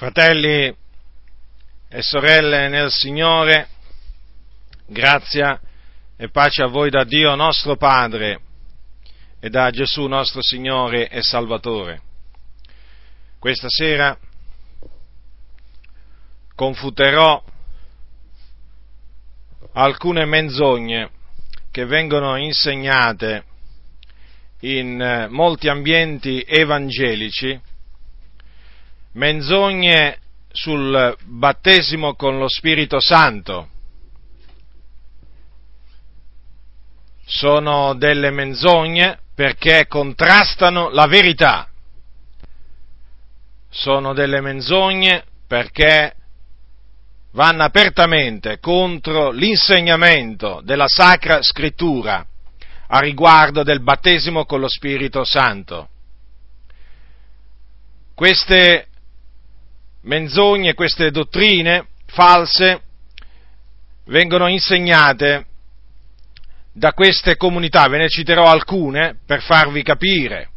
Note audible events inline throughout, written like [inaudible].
Fratelli e sorelle nel Signore, grazia e pace a voi da Dio nostro Padre e da Gesù nostro Signore e Salvatore. Questa sera confuterò alcune menzogne che vengono insegnate in molti ambienti evangelici, menzogne sul battesimo con lo Spirito Santo. Sono delle menzogne perché contrastano la verità. Sono delle menzogne perché vanno apertamente contro l'insegnamento della Sacra Scrittura a riguardo del battesimo con lo Spirito Santo. Queste menzogne, queste dottrine false vengono insegnate da queste comunità, ve ne citerò alcune per farvi capire.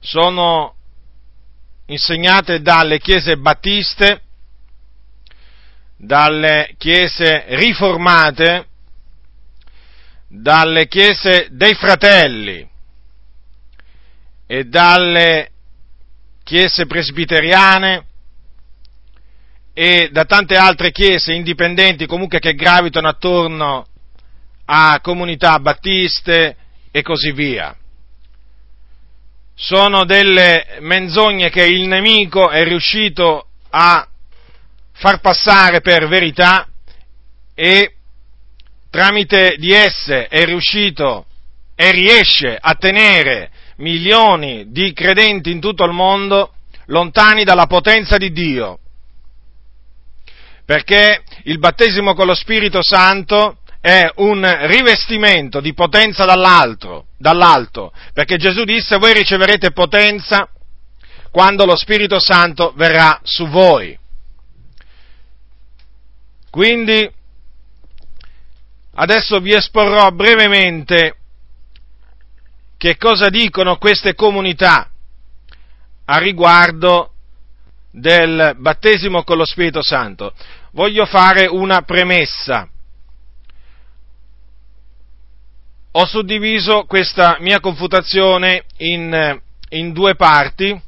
Sono insegnate dalle chiese battiste, dalle chiese riformate, dalle chiese dei fratelli e dalle chiese presbiteriane e da tante altre chiese indipendenti comunque che gravitano attorno a comunità battiste e così via. Sono delle menzogne che il nemico è riuscito a far passare per verità e tramite di esse è riuscito e riesce a tenere milioni di credenti in tutto il mondo lontani dalla potenza di Dio. Perché il battesimo con lo Spirito Santo è un rivestimento di potenza dall'alto, dall'alto, perché Gesù disse voi riceverete potenza quando lo Spirito Santo verrà su voi. Quindi adesso vi esporrò brevemente che cosa dicono queste comunità a riguardo del battesimo con lo Spirito Santo. Voglio fare una premessa. Ho suddiviso questa mia confutazione in, in due parti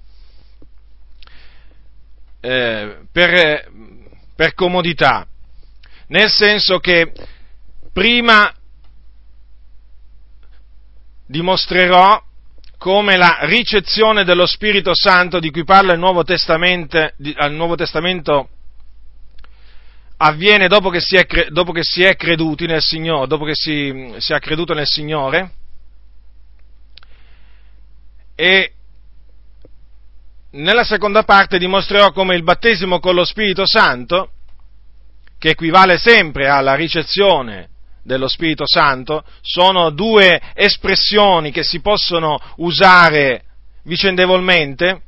eh, per, per comodità, nel senso che prima dimostrerò come la ricezione dello Spirito Santo di cui parla il Nuovo Testamento, il Nuovo Testamento avviene dopo che, si è, dopo che si è creduti nel Signore, dopo che si, si è creduto nel Signore. E nella seconda parte dimostrerò come il battesimo con lo Spirito Santo, che equivale sempre alla ricezione dello Spirito Santo sono due espressioni che si possono usare vicendevolmente.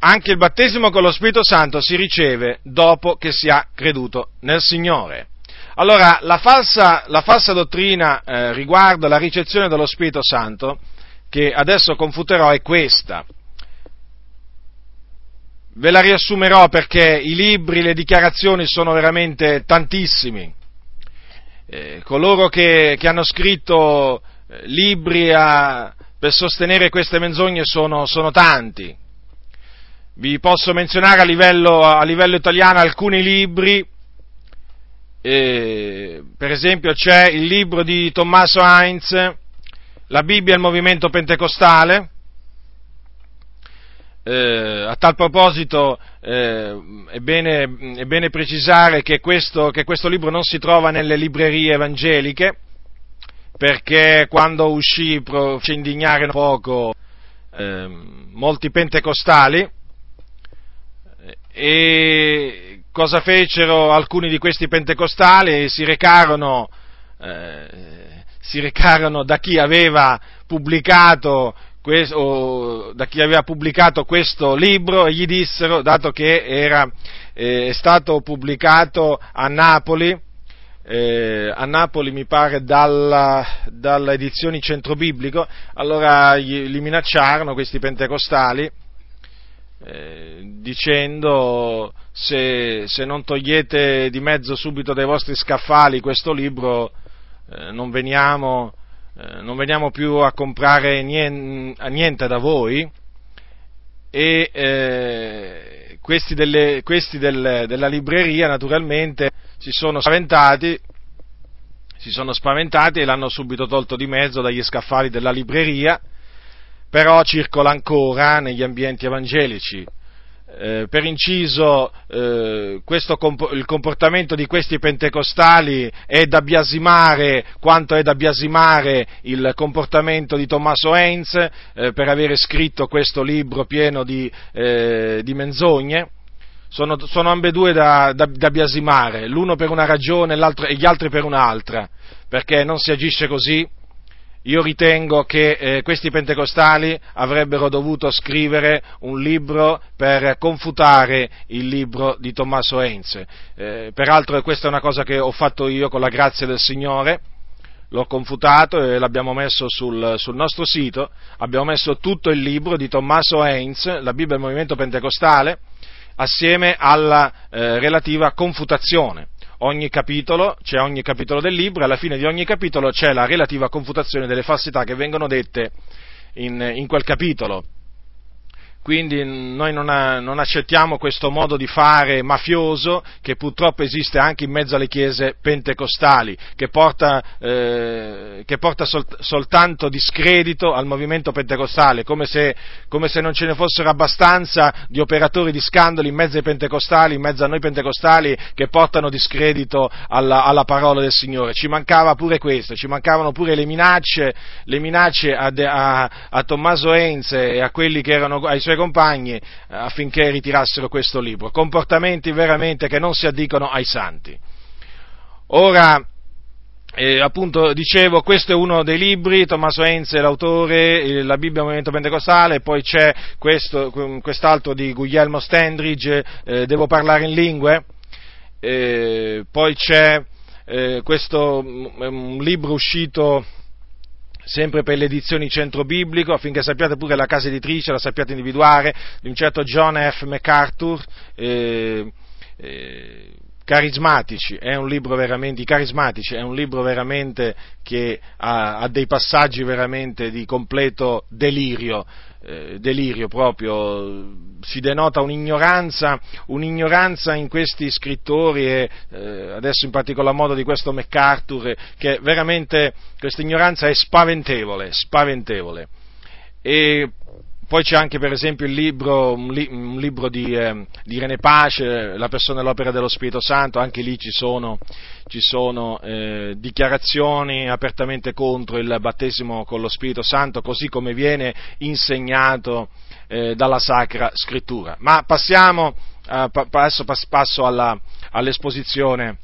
Anche il battesimo con lo Spirito Santo si riceve dopo che si ha creduto nel Signore. Allora, la falsa, la falsa dottrina eh, riguardo la ricezione dello Spirito Santo, che adesso confuterò, è questa ve la riassumerò perché i libri, le dichiarazioni sono veramente tantissimi. Eh, coloro che, che, hanno scritto eh, libri a, per sostenere queste menzogne sono, sono, tanti. Vi posso menzionare a livello, a livello italiano alcuni libri, eh, per esempio c'è il libro di Tommaso Heinz, La Bibbia e il movimento pentecostale, eh, a tal proposito eh, è, bene, è, bene, precisare che questo, che questo, libro non si trova nelle librerie evangeliche, perché quando uscì ci indignarono poco eh, molti pentecostali e cosa fecero alcuni di questi pentecostali? Si recarono, eh, si recarono da chi aveva pubblicato da chi aveva pubblicato questo libro e gli dissero, dato che era eh, stato pubblicato a Napoli, eh, a Napoli mi pare dalla, dalla edizioni Centro Biblico, allora gli, li minacciarono questi pentecostali eh, dicendo se, se, non togliete di mezzo subito dai vostri scaffali questo libro eh, non, veniamo, non, veniamo, più a comprare niente, niente da voi e eh, questi, delle, questi del, della libreria naturalmente si sono spaventati, si sono spaventati e l'hanno subito tolto di mezzo dagli scaffali della libreria, però circola ancora negli ambienti evangelici. Eh, per inciso, eh, questo, il comportamento di questi pentecostali è da biasimare quanto è da biasimare il comportamento di Tommaso Heinz eh, per avere scritto questo libro pieno di, eh, di menzogne sono, sono ambedue da, da, da, biasimare, l'uno per una ragione e gli altri per un'altra, perché non si agisce così. Io ritengo che eh, questi pentecostali avrebbero dovuto scrivere un libro per confutare il libro di Tommaso Heinz. Eh, peraltro questa è una cosa che ho fatto io con la grazia del Signore, l'ho confutato e l'abbiamo messo sul, sul, nostro sito, abbiamo messo tutto il libro di Tommaso Heinz, la Bibbia del Movimento Pentecostale, assieme alla eh, relativa confutazione. Ogni capitolo, c'è ogni capitolo del libro, e alla fine di ogni capitolo c'è la relativa confutazione delle falsità che vengono dette in, in quel capitolo. Quindi noi non, non, accettiamo questo modo di fare mafioso che purtroppo esiste anche in mezzo alle chiese pentecostali, che porta, eh, che porta sol, soltanto discredito al movimento pentecostale, come se, come se, non ce ne fossero abbastanza di operatori di scandali in mezzo ai pentecostali, in mezzo a noi pentecostali, che portano discredito alla, alla parola del Signore. Ci mancava pure questo, ci mancavano pure le minacce, le minacce a, a, a Tommaso Enze e a quelli che erano ai suoi suoi compagni eh, affinché ritirassero questo libro. Comportamenti veramente che non si addicono ai santi. Ora, eh, appunto, dicevo, questo è uno dei libri, Tommaso Enze è l'autore, la Bibbia Movimento Pentecostale, poi c'è questo, quest'altro di Guglielmo Stendridge, eh, Devo parlare in lingue, eh, poi c'è eh, questo mm, un libro uscito sempre per le edizioni centro biblico, affinché sappiate pure la casa editrice, la sappiate individuare, di un certo John F. MacArthur, eh, eh, Carismatici, è un libro veramente, i carismatici, è un libro veramente che ha, ha dei passaggi veramente di completo delirio, eh, delirio proprio, si denota un'ignoranza, un'ignoranza in questi scrittori e eh, adesso in particolar modo di questo MacArthur, che veramente questa ignoranza è spaventevole, spaventevole. E poi c'è anche per esempio il libro, un, li, un libro di, eh, di, René Pace, La persona e l'opera dello Spirito Santo, anche lì ci sono, ci sono eh, dichiarazioni apertamente contro il battesimo con lo Spirito Santo, così come viene insegnato eh, dalla Sacra Scrittura. Ma passiamo, eh, passo, passo alla, all'esposizione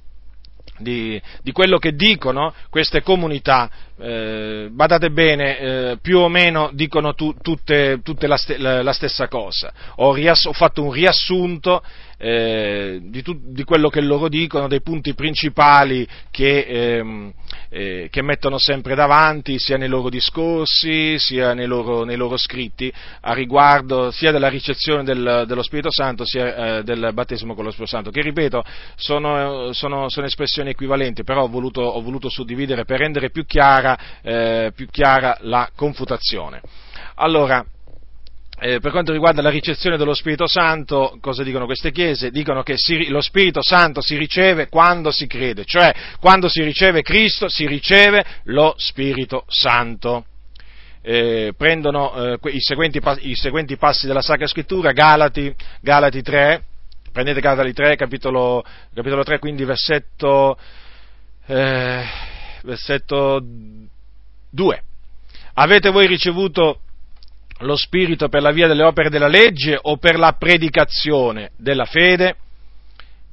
di, di, quello che dicono queste comunità, eh, badate bene, eh, più o meno dicono tu, tutte, tutte la, la, stessa cosa. Ho, riass- ho fatto un riassunto eh, di, tu, di, quello che loro dicono, dei punti principali che, ehm, eh, che, mettono sempre davanti, sia nei loro discorsi, sia nei loro, nei loro scritti, a riguardo sia della ricezione del, dello Spirito Santo, sia eh, del battesimo con lo Spirito Santo, che ripeto, sono, sono, sono espressioni equivalenti, però ho voluto, ho voluto suddividere per rendere più chiara, eh, più chiara la confutazione. Allora, eh, per quanto riguarda la ricezione dello Spirito Santo, cosa dicono queste chiese? Dicono che si, lo Spirito Santo si riceve quando si crede, cioè quando si riceve Cristo si riceve lo Spirito Santo. Eh, prendono eh, i, seguenti, i, seguenti, passi della Sacra Scrittura, Galati, Galati 3, prendete Galati 3, capitolo, capitolo 3, quindi versetto, eh, versetto 2. Avete voi ricevuto lo Spirito per la via delle opere della legge o per la predicazione della fede?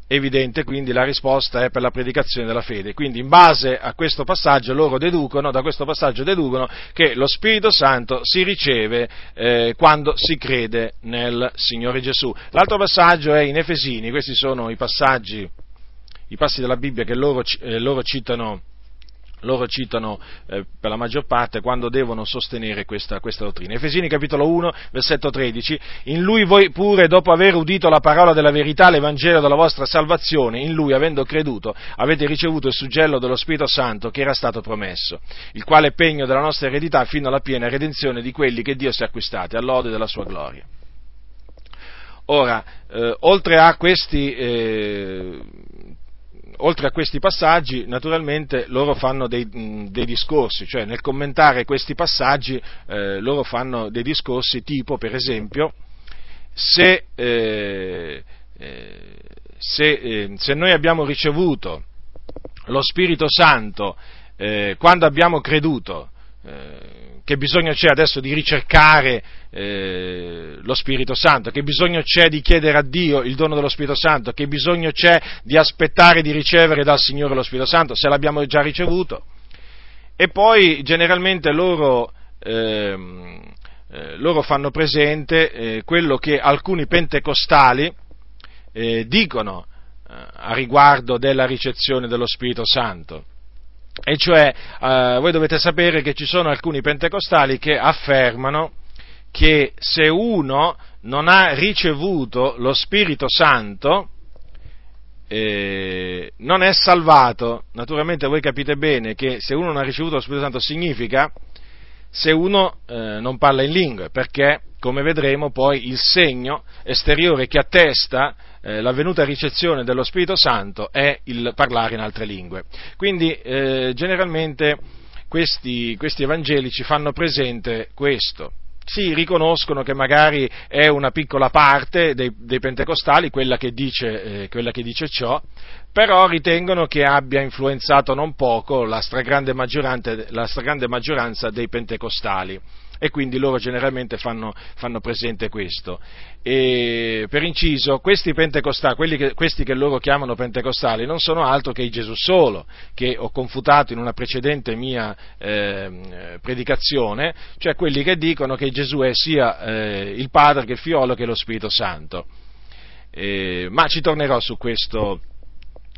Evidente, quindi la risposta è per la predicazione della fede. Quindi in base a questo passaggio loro deducono, da questo passaggio deducono che lo Spirito Santo si riceve eh, quando si crede nel Signore Gesù. L'altro passaggio è in Efesini, questi sono i passaggi i passi della Bibbia che loro, eh, loro citano loro citano eh, per la maggior parte quando devono sostenere questa, questa, dottrina. Efesini capitolo 1, versetto 13, in lui voi pure, dopo aver udito la parola della verità, l'Evangelo della vostra salvazione, in lui, avendo creduto, avete ricevuto il suggello dello Spirito Santo che era stato promesso, il quale è pegno della nostra eredità fino alla piena redenzione di quelli che Dio si è acquistati, all'ode della sua gloria. Ora, eh, oltre a questi eh, oltre a questi passaggi, naturalmente loro fanno dei, dei discorsi, cioè nel commentare questi passaggi eh, loro fanno dei discorsi tipo, per esempio, se, eh, eh se, eh, se noi abbiamo ricevuto lo Spirito Santo eh, quando abbiamo creduto, eh, che bisogno c'è adesso di ricercare eh, lo Spirito Santo, che bisogno c'è di chiedere a Dio il dono dello Spirito Santo, che bisogno c'è di aspettare di ricevere dal Signore lo Spirito Santo, se l'abbiamo già ricevuto. E poi generalmente loro, ehm, eh, loro fanno presente eh, quello che alcuni pentecostali eh, dicono a riguardo della ricezione dello Spirito Santo e cioè, eh, voi dovete sapere che ci sono alcuni pentecostali che affermano che se uno non ha ricevuto lo Spirito Santo, eh, non è salvato. Naturalmente voi capite bene che se uno non ha ricevuto lo Spirito Santo significa se uno eh, non parla in lingue, perché, come vedremo, poi il segno esteriore che attesta eh, l'avvenuta ricezione dello Spirito Santo è il parlare in altre lingue. Quindi eh, generalmente questi, questi evangelici fanno presente questo. Sì, riconoscono che magari è una piccola parte dei, dei pentecostali quella che, dice, eh, quella che dice ciò, però ritengono che abbia influenzato non poco la stragrande, la stragrande maggioranza dei pentecostali e quindi loro generalmente fanno, fanno presente questo. E per inciso, questi pentecostali, che, questi che loro chiamano pentecostali, non sono altro che i Gesù solo, che ho confutato in una precedente mia eh, predicazione, cioè quelli che dicono che Gesù è sia eh, il Padre che il Fiolo che lo Spirito Santo. Eh, ma ci tornerò su questo,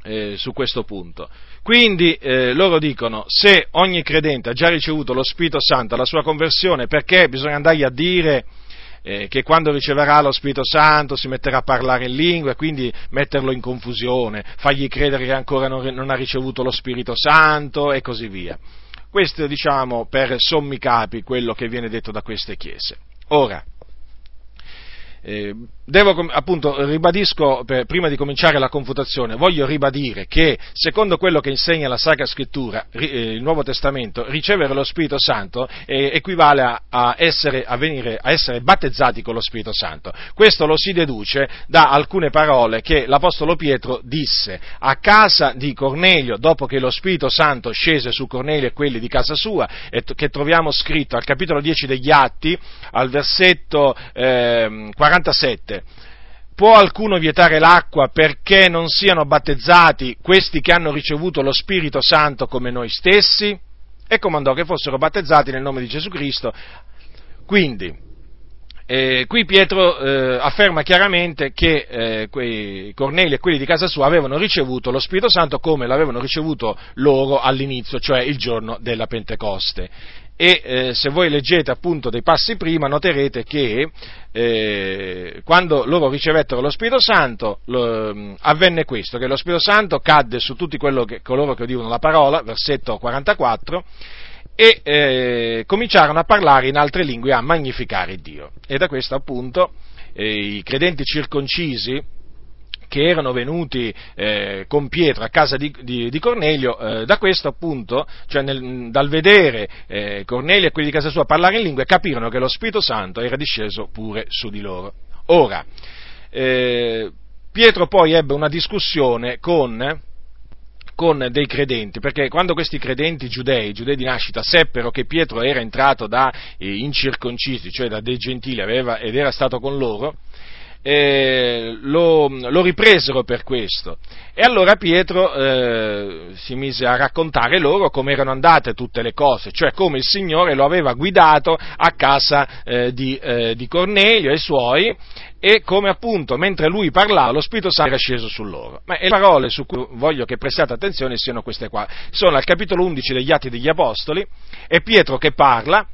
eh, su questo punto. Quindi eh, loro dicono, se ogni credente ha già ricevuto lo Spirito Santo alla sua conversione, perché bisogna andargli a dire eh, che quando riceverà lo Spirito Santo si metterà a parlare in lingua e quindi metterlo in confusione, fargli credere che ancora non, non ha ricevuto lo Spirito Santo e così via. Questo diciamo per sommi capi quello che viene detto da queste chiese. Ora, eh, devo, appunto, ribadisco, per, prima di cominciare la confutazione, voglio ribadire che, secondo quello che insegna la Sacra Scrittura, eh, il Nuovo Testamento, ricevere lo Spirito Santo eh, equivale a, a, essere, a, venire, a, essere, battezzati con lo Spirito Santo. Questo lo si deduce da alcune parole che l'Apostolo Pietro disse a casa di Cornelio, dopo che lo Spirito Santo scese su Cornelio e quelli di casa sua, e che troviamo scritto al capitolo 10 degli Atti, al versetto 40 47. Può alcuno vietare l'acqua perché non siano battezzati questi che hanno ricevuto lo Spirito Santo come noi stessi? E comandò che fossero battezzati nel nome di Gesù Cristo. Quindi, eh, qui Pietro eh, afferma chiaramente che eh, quei Cornelio e quelli di casa sua avevano ricevuto lo Spirito Santo come l'avevano ricevuto loro all'inizio, cioè il giorno della Pentecoste e eh, se voi leggete appunto dei passi prima noterete che eh, quando loro ricevettero lo Spirito Santo lo, mm, avvenne questo, che lo Spirito Santo cadde su tutti che, coloro che udivano la parola, versetto 44, e eh, cominciarono a parlare in altre lingue a magnificare Dio. E da questo appunto eh, i credenti circoncisi, che erano venuti eh, con Pietro a casa di, di, di Cornelio, eh, da questo appunto, cioè nel, dal vedere eh, Cornelio e quelli di casa sua parlare in lingue, capirono che lo Spirito Santo era disceso pure su di loro. Ora, eh, Pietro poi ebbe una discussione con, con dei credenti, perché quando questi credenti giudei, giudei di nascita, seppero che Pietro era entrato da eh, incirconcisi, cioè da dei gentili, aveva, ed era stato con loro, eh, lo, lo, ripresero per questo. E allora Pietro eh, si mise a raccontare loro come erano andate tutte le cose, cioè come il Signore lo aveva guidato a casa eh, di, eh, di Cornelio e i suoi e come appunto mentre lui parlava lo Spirito Santo era sceso su loro. Ma le parole su cui voglio che prestiate attenzione siano queste qua. Sono al capitolo 11 degli Atti degli Apostoli, è Pietro che parla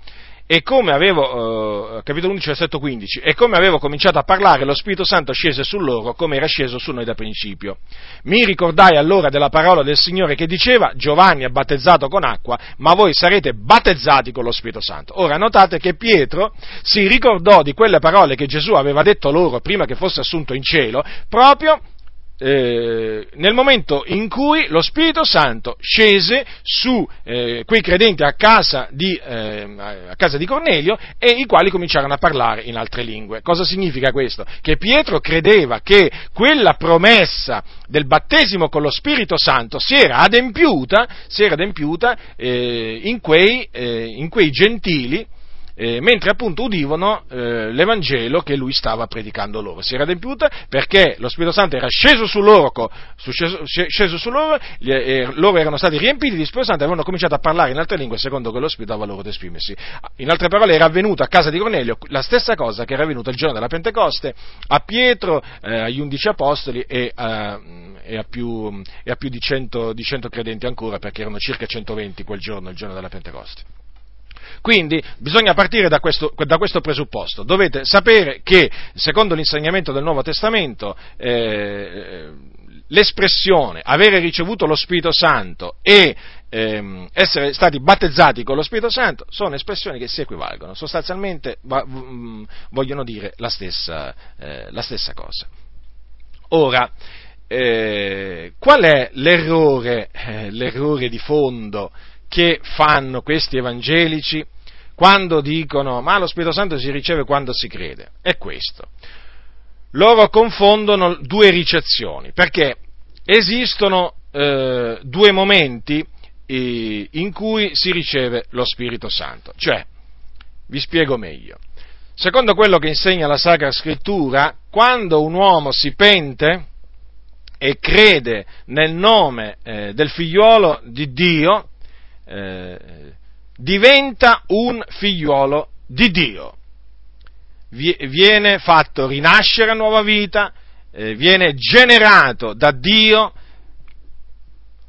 e come avevo, eh, capitolo 11, versetto 15, e come avevo cominciato a parlare, lo Spirito Santo scese su loro come era sceso su noi da principio. Mi ricordai allora della parola del Signore che diceva, Giovanni è battezzato con acqua, ma voi sarete battezzati con lo Spirito Santo. Ora notate che Pietro si ricordò di quelle parole che Gesù aveva detto loro prima che fosse assunto in cielo, proprio eh, nel momento in cui lo Spirito Santo scese su eh, quei credenti a casa, di, eh, a casa, di, Cornelio e i quali cominciarono a parlare in altre lingue. Cosa significa questo? Che Pietro credeva che quella promessa del battesimo con lo Spirito Santo si era adempiuta, si era adempiuta eh, in quei, eh, in quei gentili eh, mentre appunto udivano eh, l'Evangelo che lui stava predicando loro. Si era adempiuta perché lo Spirito Santo era sceso su loro, su, sceso, su loro, eh, loro erano stati riempiti di Spirito Santo e avevano cominciato a parlare in altre lingue secondo che lo Spirito dava loro ad esprimersi. In altre parole era avvenuta a casa di Cornelio la stessa cosa che era avvenuta il giorno della Pentecoste a Pietro, eh, agli undici apostoli e, e, a più, e a più, di, 100, di 100 credenti ancora perché erano circa 120 quel giorno, il giorno della Pentecoste. Quindi bisogna partire da questo, da questo, presupposto. Dovete sapere che, secondo l'insegnamento del Nuovo Testamento, eh, l'espressione avere ricevuto lo Spirito Santo e ehm, essere stati battezzati con lo Spirito Santo sono espressioni che si equivalgono, sostanzialmente va, v- vogliono dire la stessa, eh, la stessa cosa. Ora, eh, qual è l'errore, eh, l'errore di fondo che fanno questi evangelici quando dicono ma lo Spirito Santo si riceve quando si crede. È questo. Loro confondono due ricezioni, perché esistono eh, due momenti eh, in cui si riceve lo Spirito Santo. Cioè, vi spiego meglio. Secondo quello che insegna la Sacra Scrittura, quando un uomo si pente e crede nel nome eh, del figliuolo di Dio, eh, diventa un figliuolo di Dio. Viene fatto rinascere a nuova vita, eh, viene generato da Dio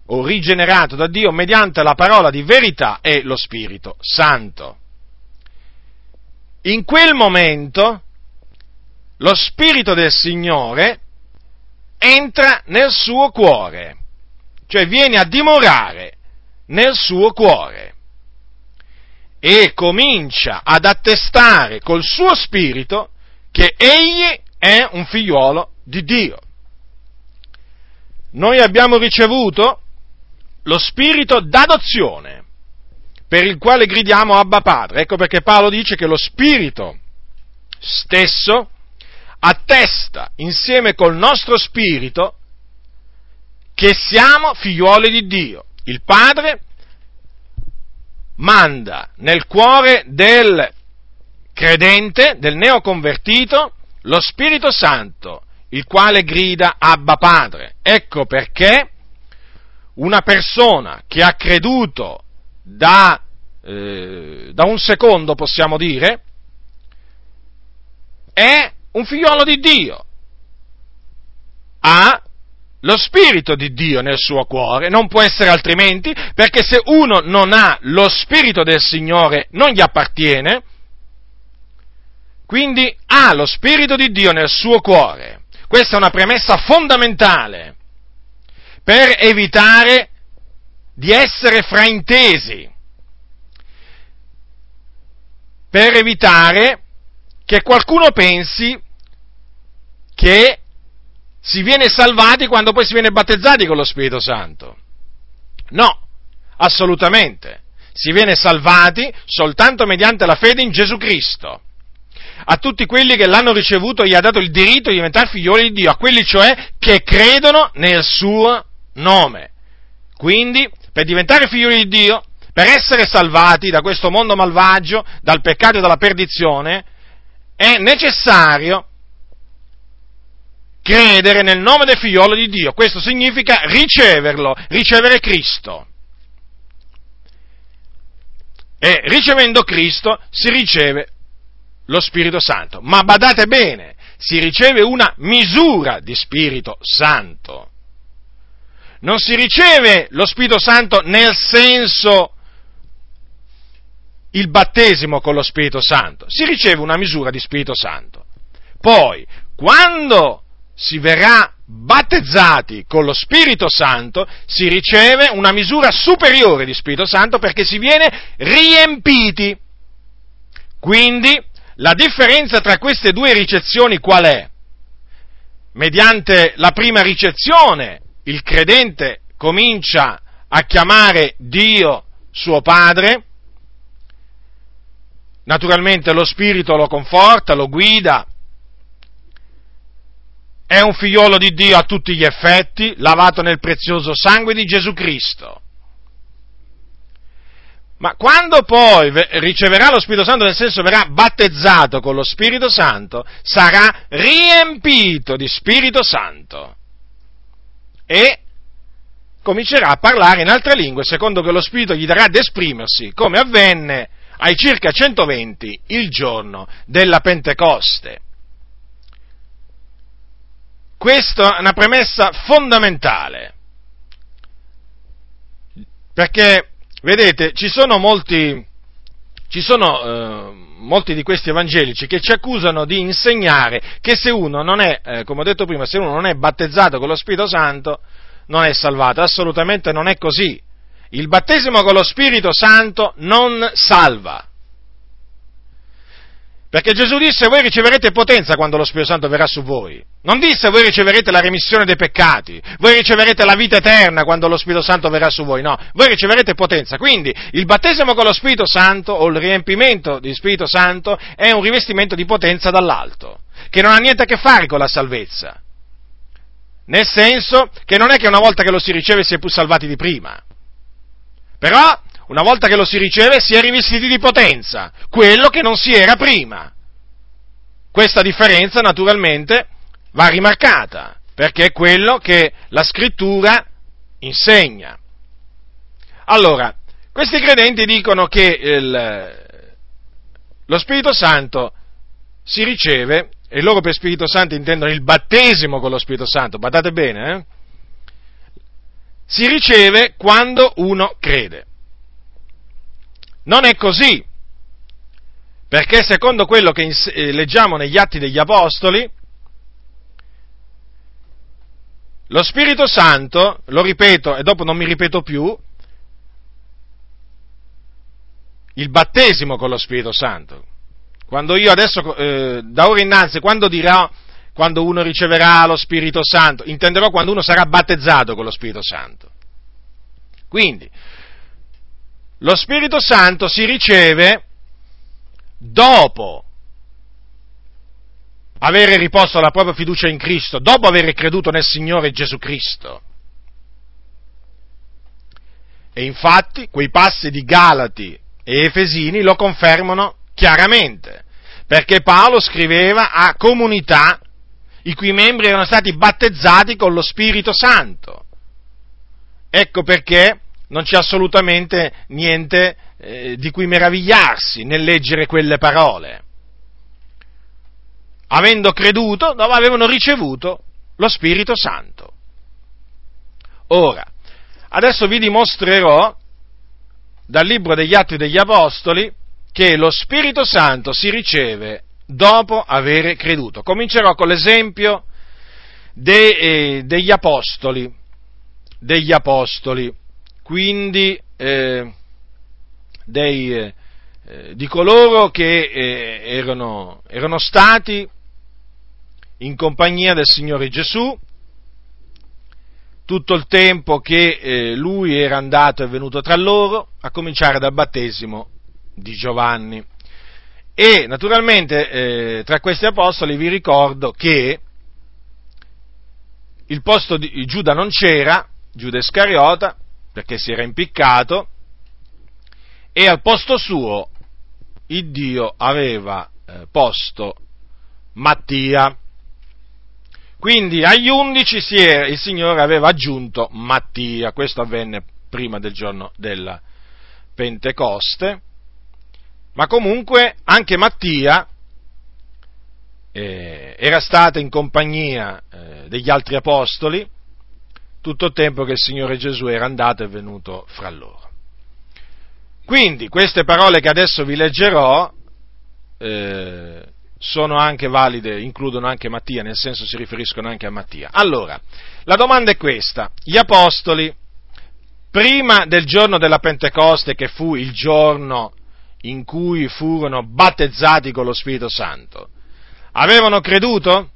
o rigenerato da Dio mediante la parola di verità e lo Spirito Santo. In quel momento lo Spirito del Signore entra nel suo cuore, cioè viene a dimorare nel suo cuore e comincia ad attestare col suo spirito che egli è un figliuolo di Dio. Noi abbiamo ricevuto lo spirito d'adozione per il quale gridiamo Abba Padre. Ecco perché Paolo dice che lo spirito stesso attesta insieme col nostro spirito che siamo figliuoli di Dio. Il Padre manda nel cuore del credente, del neoconvertito, lo Spirito Santo, il quale grida Abba Padre. Ecco perché una persona che ha creduto da, eh, da un secondo, possiamo dire, è un figliolo di Dio. Ha lo Spirito di Dio nel suo cuore, non può essere altrimenti, perché se uno non ha lo Spirito del Signore non gli appartiene, quindi ha lo Spirito di Dio nel suo cuore. Questa è una premessa fondamentale per evitare di essere fraintesi, per evitare che qualcuno pensi che si viene salvati quando poi si viene battezzati con lo Spirito Santo. No, assolutamente. Si viene salvati soltanto mediante la fede in Gesù Cristo. A tutti quelli che l'hanno ricevuto gli ha dato il diritto di diventare figlioli di Dio, a quelli cioè che credono nel suo nome. Quindi, per diventare figlioli di Dio, per essere salvati da questo mondo malvagio, dal peccato e dalla perdizione, è necessario credere nel nome del figliolo di Dio. Questo significa riceverlo, ricevere Cristo. E ricevendo Cristo si riceve lo Spirito Santo. Ma badate bene, si riceve una misura di Spirito Santo. Non si riceve lo Spirito Santo nel senso il battesimo con lo Spirito Santo, si riceve una misura di Spirito Santo. Poi, quando si verrà battezzati con lo Spirito Santo, si riceve una misura superiore di Spirito Santo perché si viene riempiti. Quindi, la differenza tra queste due ricezioni qual è? Mediante la prima ricezione, il credente comincia a chiamare Dio suo Padre, naturalmente lo Spirito lo conforta, lo guida, è un figliolo di Dio a tutti gli effetti, lavato nel prezioso sangue di Gesù Cristo. Ma quando poi riceverà lo Spirito Santo, nel senso verrà battezzato con lo Spirito Santo, sarà riempito di Spirito Santo e comincerà a parlare in altre lingue, secondo che lo Spirito gli darà ad esprimersi, come avvenne ai circa 120 il giorno della Pentecoste. Questa è una premessa fondamentale, perché, vedete, ci sono molti, ci sono, eh, molti di questi evangelici che ci accusano di insegnare che se uno non è, eh, come ho detto prima, se uno non è battezzato con lo Spirito Santo, non è salvato. Assolutamente non è così. Il battesimo con lo Spirito Santo non salva. Perché Gesù disse voi riceverete potenza quando lo Spirito Santo verrà su voi. Non disse voi riceverete la remissione dei peccati, voi riceverete la vita eterna quando lo Spirito Santo verrà su voi. No, voi riceverete potenza. Quindi il battesimo con lo Spirito Santo o il riempimento di Spirito Santo è un rivestimento di potenza dall'alto, che non ha niente a che fare con la salvezza. Nel senso che non è che una volta che lo si riceve si è più salvati di prima. Però una volta che lo si riceve si è rivestiti di potenza, quello che non si era prima. Questa differenza naturalmente va rimarcata, perché è quello che la scrittura insegna. Allora, questi credenti dicono che il, lo Spirito Santo si riceve, e loro per Spirito Santo intendono il battesimo con lo Spirito Santo, badate bene, eh? si riceve quando uno crede. Non è così, perché secondo quello che eh, leggiamo negli atti degli Apostoli, lo Spirito Santo, lo ripeto e dopo non mi ripeto più, il battesimo con lo Spirito Santo. Quando io adesso, eh, da ora innanzi, quando dirò, quando uno riceverà lo Spirito Santo, intenderò quando uno sarà battezzato con lo Spirito Santo. Quindi, lo Spirito Santo si riceve dopo avere riposto la propria fiducia in Cristo, dopo aver creduto nel Signore Gesù Cristo. E infatti quei passi di Galati e Efesini lo confermano chiaramente, perché Paolo scriveva a comunità i cui membri erano stati battezzati con lo Spirito Santo. Ecco perché non c'è assolutamente niente eh, di cui meravigliarsi nel leggere quelle parole. Avendo creduto, avevano ricevuto lo Spirito Santo. Ora, adesso vi dimostrerò dal libro degli Atti degli Apostoli che lo Spirito Santo si riceve dopo avere creduto. Comincerò con l'esempio de, eh, degli Apostoli, degli Apostoli quindi eh, dei, eh, di coloro che eh, erano, erano, stati in compagnia del Signore Gesù tutto il tempo che eh, lui era andato e venuto tra loro, a cominciare dal battesimo di Giovanni. E naturalmente eh, tra questi apostoli vi ricordo che il posto di Giuda non c'era, Giuda Iscariota, perché si era impiccato, e al posto suo il Dio aveva eh, posto Mattia. Quindi agli undici era, il Signore aveva aggiunto Mattia, questo avvenne prima del giorno della Pentecoste, ma comunque anche Mattia eh, era stata in compagnia eh, degli altri apostoli tutto il tempo che il Signore Gesù era andato e venuto fra loro. Quindi queste parole che adesso vi leggerò eh, sono anche valide, includono anche Mattia, nel senso si riferiscono anche a Mattia. Allora, la domanda è questa, gli apostoli, prima del giorno della Pentecoste, che fu il giorno in cui furono battezzati con lo Spirito Santo, avevano creduto?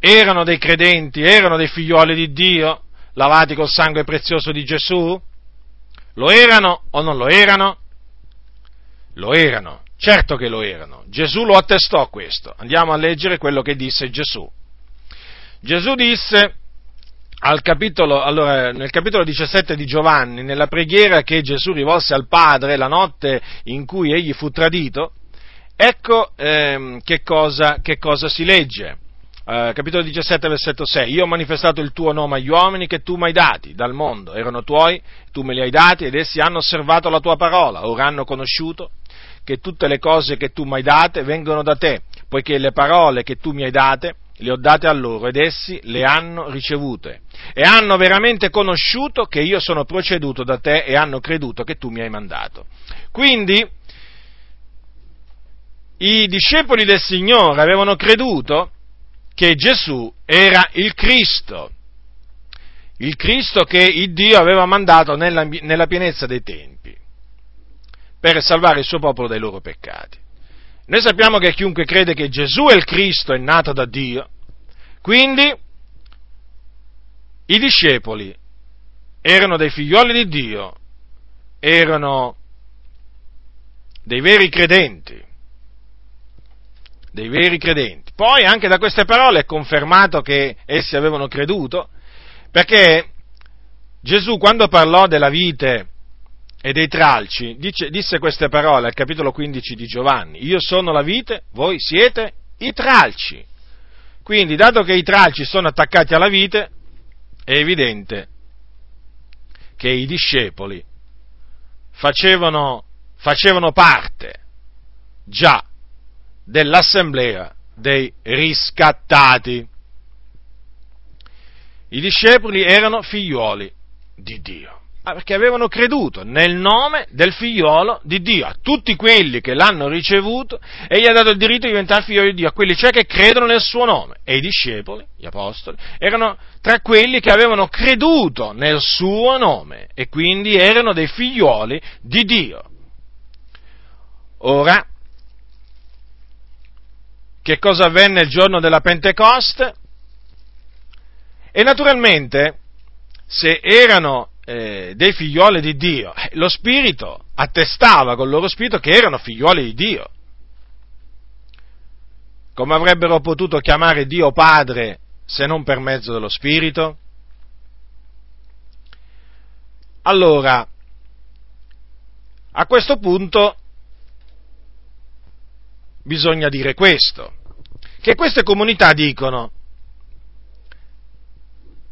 Erano dei credenti, erano dei figlioli di Dio, lavati col sangue prezioso di Gesù? Lo erano o non lo erano? Lo erano. Certo che lo erano. Gesù lo attestò questo. Andiamo a leggere quello che disse Gesù. Gesù disse al capitolo, allora, nel capitolo 17 di Giovanni, nella preghiera che Gesù rivolse al Padre la notte in cui egli fu tradito, ecco ehm, che, cosa, che, cosa, si legge. Uh, capitolo 17, versetto 6. Io ho manifestato il tuo nome agli uomini che tu mi hai dati dal mondo. Erano tuoi, tu me li hai dati ed essi hanno osservato la tua parola. Ora hanno conosciuto che tutte le cose che tu mi hai date vengono da te, poiché le parole che tu mi hai date le ho date a loro ed essi le hanno ricevute e hanno veramente conosciuto che io sono proceduto da te e hanno creduto che tu mi hai mandato. Quindi i discepoli del Signore avevano creduto che Gesù era il Cristo, il Cristo che il Dio aveva mandato nella, nella pienezza dei tempi per salvare il suo popolo dai loro peccati. Noi sappiamo che chiunque crede che Gesù è il Cristo è nato da Dio, quindi i discepoli erano dei figlioli di Dio, erano dei veri credenti, dei veri credenti. Poi anche da queste parole è confermato che essi avevano creduto, perché Gesù quando parlò della vite e dei tralci, dice, disse queste parole al capitolo 15 di Giovanni, io sono la vite, voi siete i tralci. Quindi, dato che i tralci sono attaccati alla vite, è evidente che i discepoli facevano, facevano parte già dell'assemblea dei riscattati. I discepoli erano figliuoli di Dio. Ah, perché avevano creduto nel nome del figliolo di Dio, a tutti quelli che l'hanno ricevuto e gli ha dato il diritto di diventare figlio di Dio, a quelli cioè che credono nel suo nome. E i discepoli, gli apostoli, erano tra quelli che avevano creduto nel suo nome e quindi erano dei figlioli di Dio. Ora, che cosa avvenne il giorno della Pentecoste? E naturalmente, se erano eh, dei figlioli di Dio. Eh, lo Spirito attestava col loro Spirito che erano figlioli di Dio. Come avrebbero potuto chiamare Dio Padre se non per mezzo dello Spirito? Allora, a questo punto bisogna dire questo, che queste comunità dicono,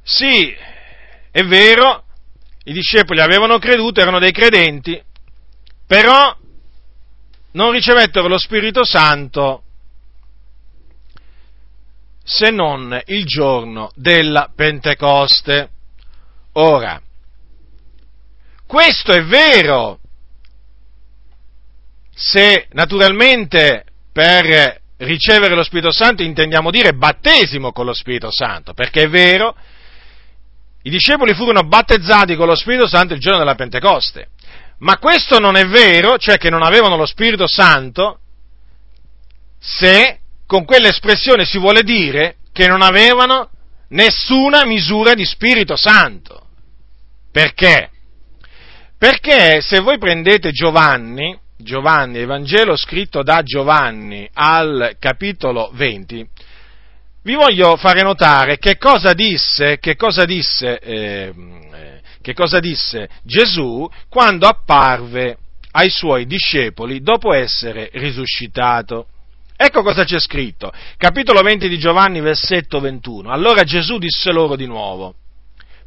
sì, è vero, i discepoli avevano creduto, erano dei credenti, però non ricevettero lo Spirito Santo se non il giorno della Pentecoste. Ora, questo è vero se naturalmente per ricevere lo Spirito Santo intendiamo dire battesimo con lo Spirito Santo, perché è vero i discepoli furono battezzati con lo Spirito Santo il giorno della Pentecoste. Ma questo non è vero, cioè che non avevano lo Spirito Santo, se con quell'espressione si vuole dire che non avevano nessuna misura di Spirito Santo. Perché? Perché se voi prendete Giovanni, Giovanni, Evangelo scritto da Giovanni al capitolo 20, vi voglio fare notare che cosa disse, che cosa disse, eh, che cosa disse Gesù quando apparve ai suoi discepoli dopo essere risuscitato. Ecco cosa c'è scritto, capitolo 20 di Giovanni, versetto 21. Allora Gesù disse loro di nuovo,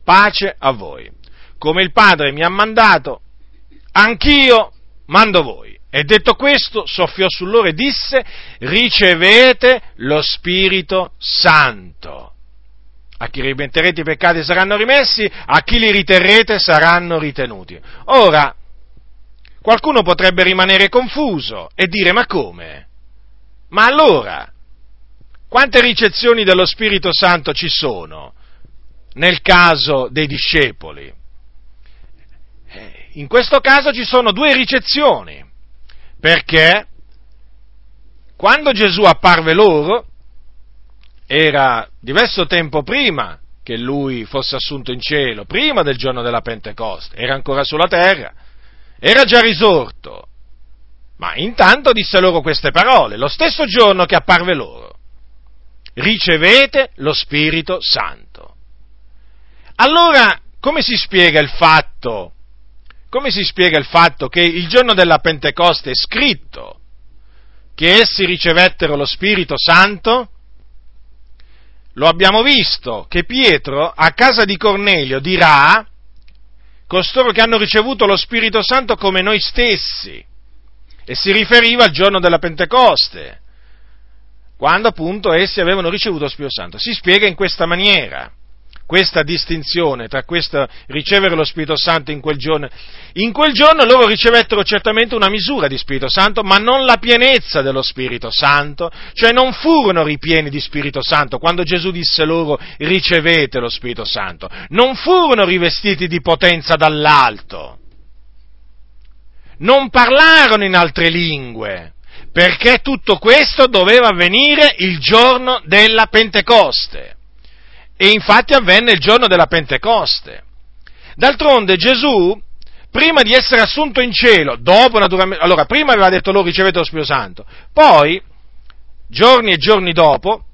pace a voi. Come il Padre mi ha mandato, anch'io mando voi. E detto questo, soffiò su loro e disse, ricevete lo Spirito Santo. A chi rimetterete i peccati saranno rimessi, a chi li riterrete saranno ritenuti. Ora, qualcuno potrebbe rimanere confuso e dire, ma come? Ma allora, quante ricezioni dello Spirito Santo ci sono nel caso dei discepoli? In questo caso ci sono due ricezioni, perché quando Gesù apparve loro, era diverso tempo prima che lui fosse assunto in cielo, prima del giorno della Pentecoste, era ancora sulla terra, era già risorto, ma intanto disse loro queste parole, lo stesso giorno che apparve loro. Ricevete lo Spirito Santo. Allora, come si spiega il fatto? Come si spiega il fatto che il giorno della Pentecoste è scritto che essi ricevettero lo Spirito Santo? Lo abbiamo visto che Pietro a casa di Cornelio dirà costoro che hanno ricevuto lo Spirito Santo come noi stessi e si riferiva al giorno della Pentecoste, quando appunto essi avevano ricevuto lo Spirito Santo. Si spiega in questa maniera questa distinzione tra questo ricevere lo Spirito Santo in quel giorno. In quel giorno loro ricevettero certamente una misura di Spirito Santo, ma non la pienezza dello Spirito Santo, cioè non furono ripieni di Spirito Santo quando Gesù disse loro ricevete lo Spirito Santo, non furono rivestiti di potenza dall'alto non parlarono in altre lingue, perché tutto questo doveva avvenire il giorno della Pentecoste. E infatti avvenne il giorno della Pentecoste. D'altronde Gesù, prima di essere assunto in cielo, dopo naturalmente, allora prima aveva detto loro ricevete lo Spirito Santo, poi, giorni e giorni dopo,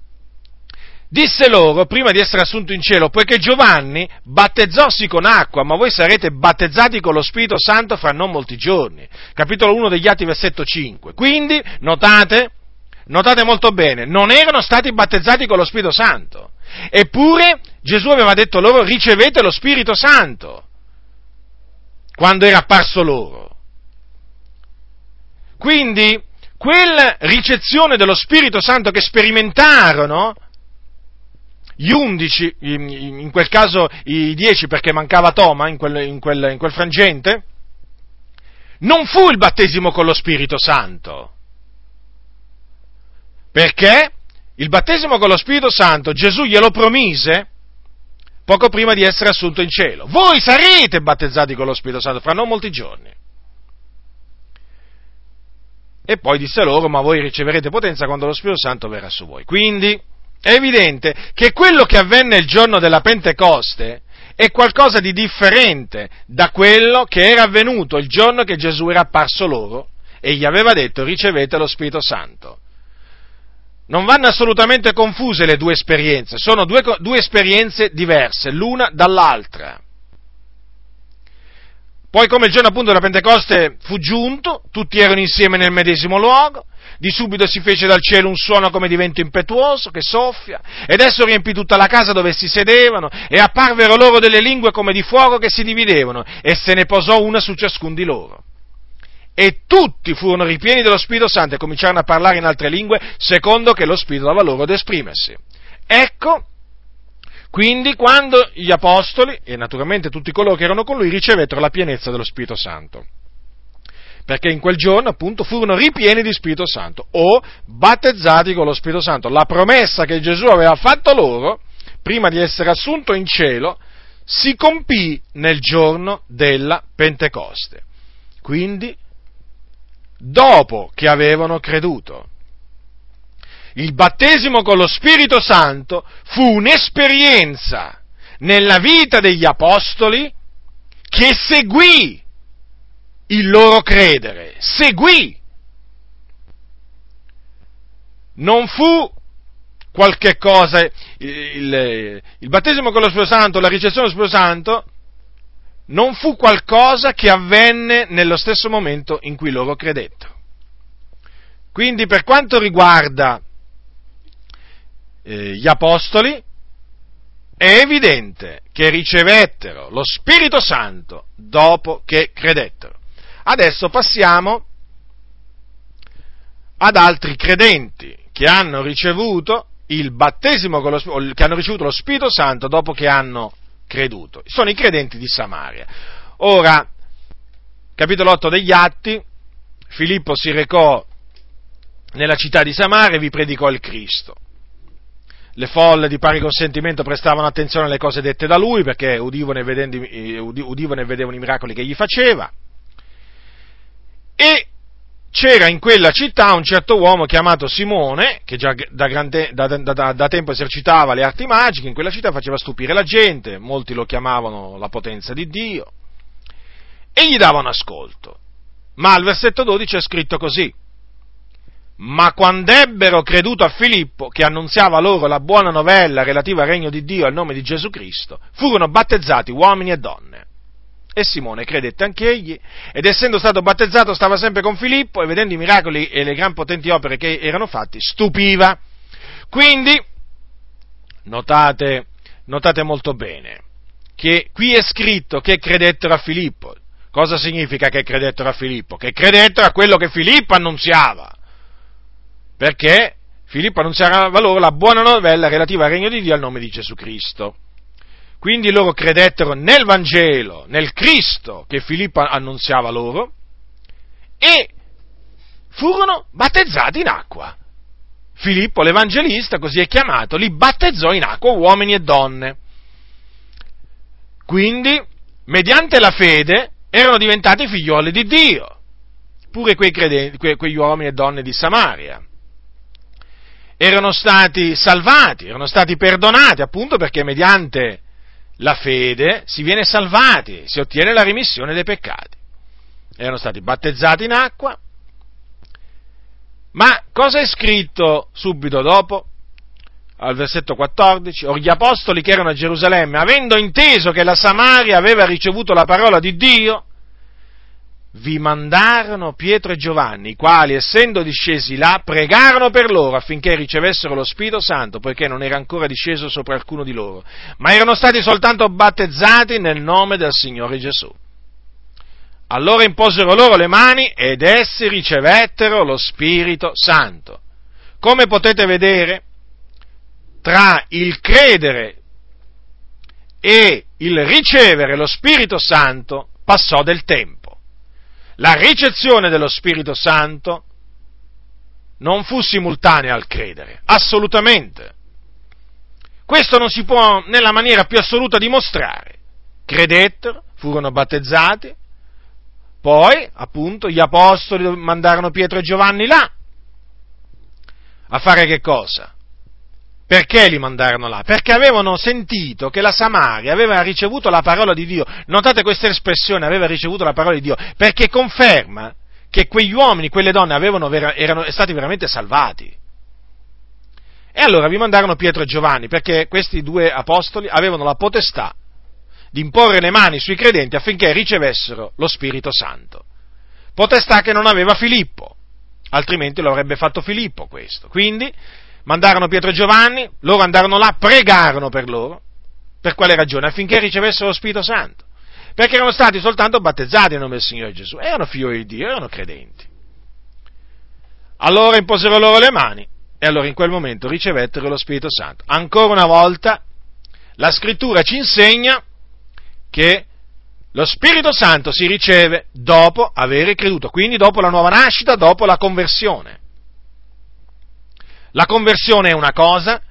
disse loro, prima di essere assunto in cielo, poiché Giovanni battezzossi con acqua, ma voi sarete battezzati con lo Spirito Santo fra non molti giorni. Capitolo 1 degli Atti, versetto 5. Quindi, notate, notate molto bene, non erano stati battezzati con lo Spirito Santo. Eppure Gesù aveva detto loro ricevete lo Spirito Santo quando era apparso loro. Quindi, quella ricezione dello Spirito Santo che sperimentarono gli undici, in quel caso i dieci perché mancava Toma in quel, in, quel, in quel, frangente, non fu il battesimo con lo Spirito Santo. Perché il battesimo con lo Spirito Santo Gesù glielo promise poco prima di essere assunto in cielo. Voi sarete battezzati con lo Spirito Santo fra non molti giorni. E poi disse loro, ma voi riceverete potenza quando lo Spirito Santo verrà su voi. Quindi, è evidente che quello che avvenne il giorno della Pentecoste è qualcosa di differente da quello che era avvenuto il giorno che Gesù era apparso loro e gli aveva detto ricevete lo Spirito Santo. Non vanno assolutamente confuse le due esperienze, sono due, due esperienze diverse, l'una dall'altra. Poi come il giorno appunto della Pentecoste fu giunto, tutti erano insieme nel medesimo luogo, di subito si fece dal cielo un suono come di vento impetuoso che soffia, ed esso riempì tutta la casa dove si sedevano, e apparvero loro delle lingue come di fuoco che si dividevano, e se ne posò una su ciascun di loro. E tutti furono ripieni dello Spirito Santo e cominciarono a parlare in altre lingue, secondo che lo Spirito dava loro ad esprimersi. Ecco, quindi quando gli apostoli, e naturalmente tutti coloro che erano con lui, ricevettero la pienezza dello Spirito Santo perché in quel giorno appunto furono ripieni di Spirito Santo o battezzati con lo Spirito Santo. La promessa che Gesù aveva fatto loro, prima di essere assunto in cielo, si compì nel giorno della Pentecoste. Quindi, dopo che avevano creduto. Il battesimo con lo Spirito Santo fu un'esperienza nella vita degli apostoli che seguì il loro credere, seguì. Non fu qualche cosa, il, il, battesimo con lo Spirito Santo, la ricezione dello Spirito Santo, non fu qualcosa che avvenne nello stesso momento in cui loro credettero. Quindi per quanto riguarda eh, gli apostoli, è evidente che ricevettero lo Spirito Santo dopo che credettero. Adesso passiamo ad altri credenti che hanno ricevuto il battesimo con lo, che hanno ricevuto lo Spirito Santo dopo che hanno creduto. Sono i credenti di Samaria. Ora, capitolo 8 degli Atti, Filippo si recò nella città di Samaria e vi predicò il Cristo. Le folle di pari consentimento prestavano attenzione alle cose dette da lui perché udivano e, vedendo, eh, udivano e vedevano i miracoli che gli faceva. E c'era in quella città un certo uomo chiamato Simone, che già da, grande, da, da, da, tempo esercitava le arti magiche, in quella città faceva stupire la gente, molti lo chiamavano la potenza di Dio, e gli davano ascolto. Ma al versetto 12 è scritto così, ma quando ebbero creduto a Filippo, che annunziava loro la buona novella relativa al regno di Dio al nome di Gesù Cristo, furono battezzati uomini e donne. E Simone credette anch'egli, ed essendo stato battezzato stava sempre con Filippo e vedendo i miracoli e le gran potenti opere che erano fatti, stupiva. Quindi, notate, notate molto bene, che qui è scritto che credettero a Filippo. Cosa significa che credettero a Filippo? Che credettero a quello che Filippo annunziava. Perché Filippo annunziava loro la buona novella relativa al regno di Dio al nome di Gesù Cristo. Quindi loro credettero nel Vangelo, nel Cristo che Filippo annunziava loro e furono battezzati in acqua. Filippo l'Evangelista, così è chiamato, li battezzò in acqua uomini e donne. Quindi, mediante la fede, erano diventati figlioli di Dio, pure quei credenti, que, quegli uomini e donne di Samaria. Erano stati salvati, erano stati perdonati, appunto perché mediante la fede si viene salvati, si ottiene la rimissione dei peccati. Erano stati battezzati in acqua, ma cosa è scritto subito dopo? Al versetto 14, or gli apostoli che erano a Gerusalemme, avendo inteso che la Samaria aveva ricevuto la parola di Dio, vi mandarono Pietro e Giovanni, i quali, essendo discesi là, pregarono per loro affinché ricevessero lo Spirito Santo, poiché non era ancora disceso sopra alcuno di loro, ma erano stati soltanto battezzati nel nome del Signore Gesù. Allora imposero loro le mani ed essi ricevettero lo Spirito Santo. Come potete vedere, tra il credere e il ricevere lo Spirito Santo passò del tempo la ricezione dello Spirito Santo non fu simultanea al credere, assolutamente. Questo non si può nella maniera più assoluta dimostrare. Credettero, furono battezzati, poi, appunto, gli apostoli mandarono Pietro e Giovanni là a fare che cosa? Perché li mandarono là? Perché avevano sentito che la Samaria aveva ricevuto la parola di Dio. Notate questa espressione, aveva ricevuto la parola di Dio, perché conferma che quegli uomini, quelle donne avevano, erano stati veramente salvati. E allora vi mandarono Pietro e Giovanni, perché questi due apostoli avevano la potestà di imporre le mani sui credenti affinché ricevessero lo Spirito Santo. Potestà che non aveva Filippo, altrimenti lo avrebbe fatto Filippo questo. Quindi mandarono Pietro e Giovanni, loro andarono là, pregarono per loro. Per quale ragione? Affinché ricevessero lo Spirito Santo. Perché erano stati soltanto battezzati nel nome del Signore Gesù. Erano figli di Dio, erano credenti. Allora imposero loro le mani e allora in quel momento ricevettero lo Spirito Santo. Ancora una volta la scrittura ci insegna che lo Spirito Santo si riceve dopo aver creduto, quindi dopo la nuova nascita, dopo la conversione. La conversione è una cosa,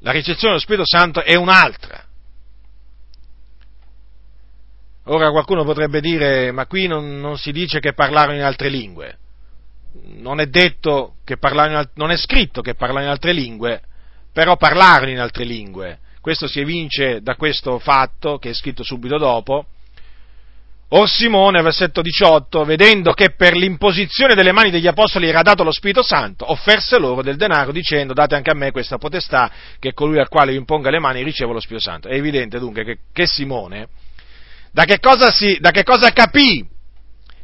la ricezione dello Spirito Santo è un'altra. Ora qualcuno potrebbe dire, ma qui non, non si dice che parlarono in altre lingue. Non è parlarono, non è scritto che parlarono in altre lingue, però parlarono in altre lingue. Questo si evince da questo fatto che è scritto subito dopo, Or Simone, versetto 18, vedendo che per l'imposizione delle mani degli apostoli era dato lo Spirito Santo, offerse loro del denaro dicendo date anche a me questa potestà che colui al quale io imponga le mani riceva lo Spirito Santo. È evidente dunque che, che Simone, da che, si, da che cosa capì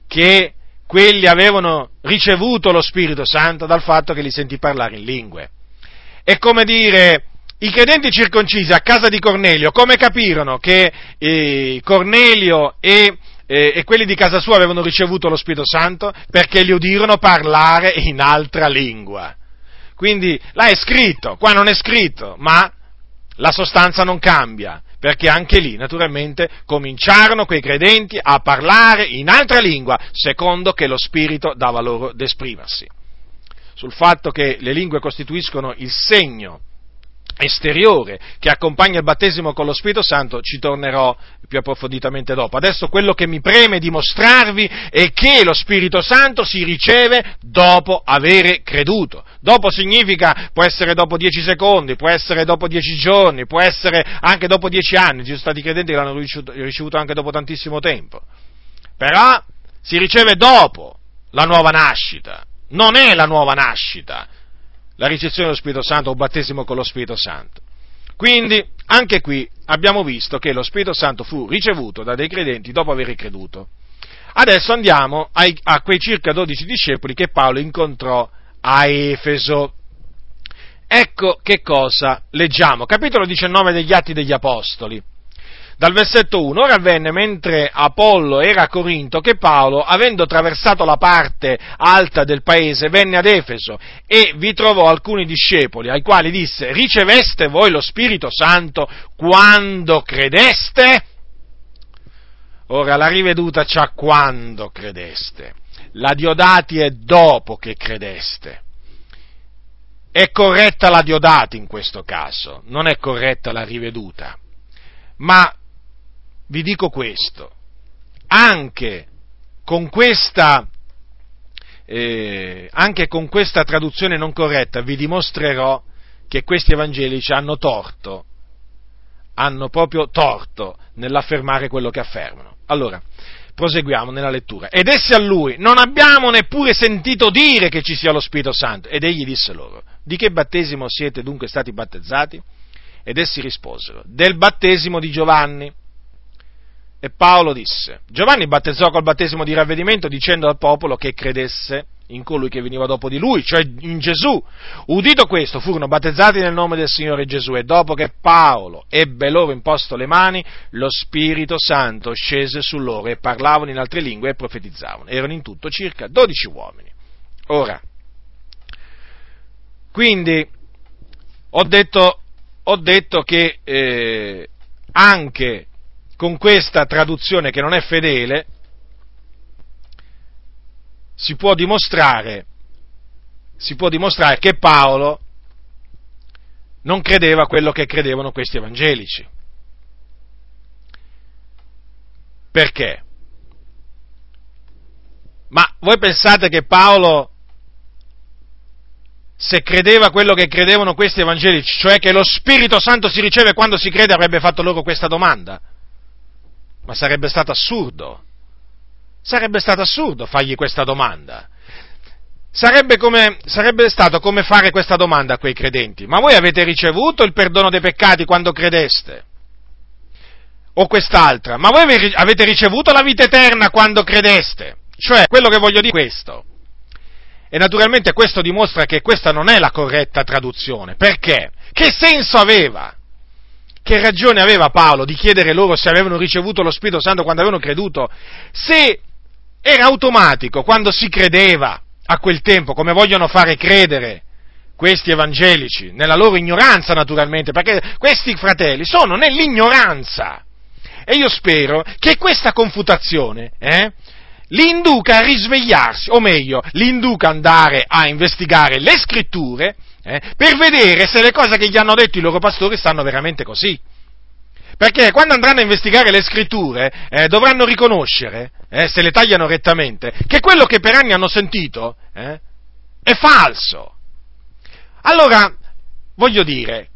che quelli avevano ricevuto lo Spirito Santo dal fatto che li sentì parlare in lingue. È come dire, i credenti circoncisi a casa di Cornelio, come capirono che eh, Cornelio e, eh, e, quelli di casa sua avevano ricevuto lo Spirito Santo? Perché li udirono parlare in altra lingua. Quindi là è scritto, qua non è scritto, ma la sostanza non cambia perché anche lì, naturalmente, cominciarono quei credenti a parlare in altra lingua, secondo che lo Spirito dava loro d'esprimersi. Sul fatto che le lingue costituiscono il segno esteriore che accompagna il battesimo con lo Spirito Santo ci tornerò più approfonditamente dopo. Adesso quello che mi preme dimostrarvi è che lo Spirito Santo si riceve dopo avere creduto. Dopo significa, può essere dopo dieci secondi, può essere dopo dieci giorni, può essere anche dopo dieci anni, ci sono stati credenti che l'hanno ricevuto anche dopo tantissimo tempo. Però si riceve dopo la nuova nascita, non è la nuova nascita, la ricezione dello Spirito Santo o battesimo con lo Spirito Santo. Quindi, anche qui abbiamo visto che lo Spirito Santo fu ricevuto da dei credenti dopo aver creduto. Adesso andiamo ai, a quei circa 12 discepoli che Paolo incontrò a Efeso. Ecco che cosa leggiamo. Capitolo 19 degli Atti degli Apostoli. Dal versetto 1, ora avvenne mentre Apollo era a Corinto che Paolo, avendo attraversato la parte alta del paese, venne ad Efeso e vi trovò alcuni discepoli, ai quali disse, riceveste voi lo Spirito Santo quando credeste? Ora la riveduta c'ha quando credeste la Diodati è dopo che credeste. È corretta la Diodati in questo caso, non è corretta la riveduta. Ma vi dico questo, anche con questa, eh, anche con questa traduzione non corretta vi dimostrerò che questi evangelici hanno torto, hanno proprio torto nell'affermare quello che affermano. Allora, proseguiamo nella lettura. Ed essi a lui, non abbiamo neppure sentito dire che ci sia lo Spirito Santo. Ed egli disse loro, di che battesimo siete dunque stati battezzati? Ed essi risposero, del battesimo di Giovanni. E Paolo disse, Giovanni battezzò col battesimo di ravvedimento dicendo al popolo che credesse in colui che veniva dopo di lui, cioè in Gesù. Udito questo, furono battezzati nel nome del Signore Gesù e dopo che Paolo ebbe loro imposto le mani, lo Spirito Santo scese su loro e parlavano in altre lingue e profetizzavano. Erano in tutto circa 12 uomini. Ora, quindi ho detto, ho detto che eh, anche con questa traduzione che non è fedele, si può dimostrare, si può dimostrare che Paolo non credeva a quello che credevano questi evangelici. Perché? Ma voi pensate che Paolo, se credeva quello che credevano questi evangelici, cioè che lo Spirito Santo si riceve quando si crede, avrebbe fatto loro questa domanda? Ma sarebbe stato assurdo. Sarebbe stato assurdo fargli questa domanda. Sarebbe, come, sarebbe, stato come fare questa domanda a quei credenti. Ma voi avete ricevuto il perdono dei peccati quando credeste? O quest'altra? Ma voi avete ricevuto la vita eterna quando credeste? Cioè, quello che voglio dire è questo. E naturalmente questo dimostra che questa non è la corretta traduzione. Perché? Che senso aveva? Che ragione aveva Paolo di chiedere loro se avevano ricevuto lo Spirito Santo quando avevano creduto? Se era automatico quando si credeva a quel tempo, come vogliono fare credere questi evangelici, nella loro ignoranza naturalmente, perché questi fratelli sono nell'ignoranza. E io spero che questa confutazione eh, li induca a risvegliarsi, o meglio, li induca ad andare a investigare le scritture eh, per vedere se le cose che gli hanno detto i loro pastori stanno veramente così. Perché quando andranno a investigare le scritture eh, dovranno riconoscere, eh, se le tagliano rettamente, che quello che per anni hanno sentito eh, è falso. Allora, voglio dire,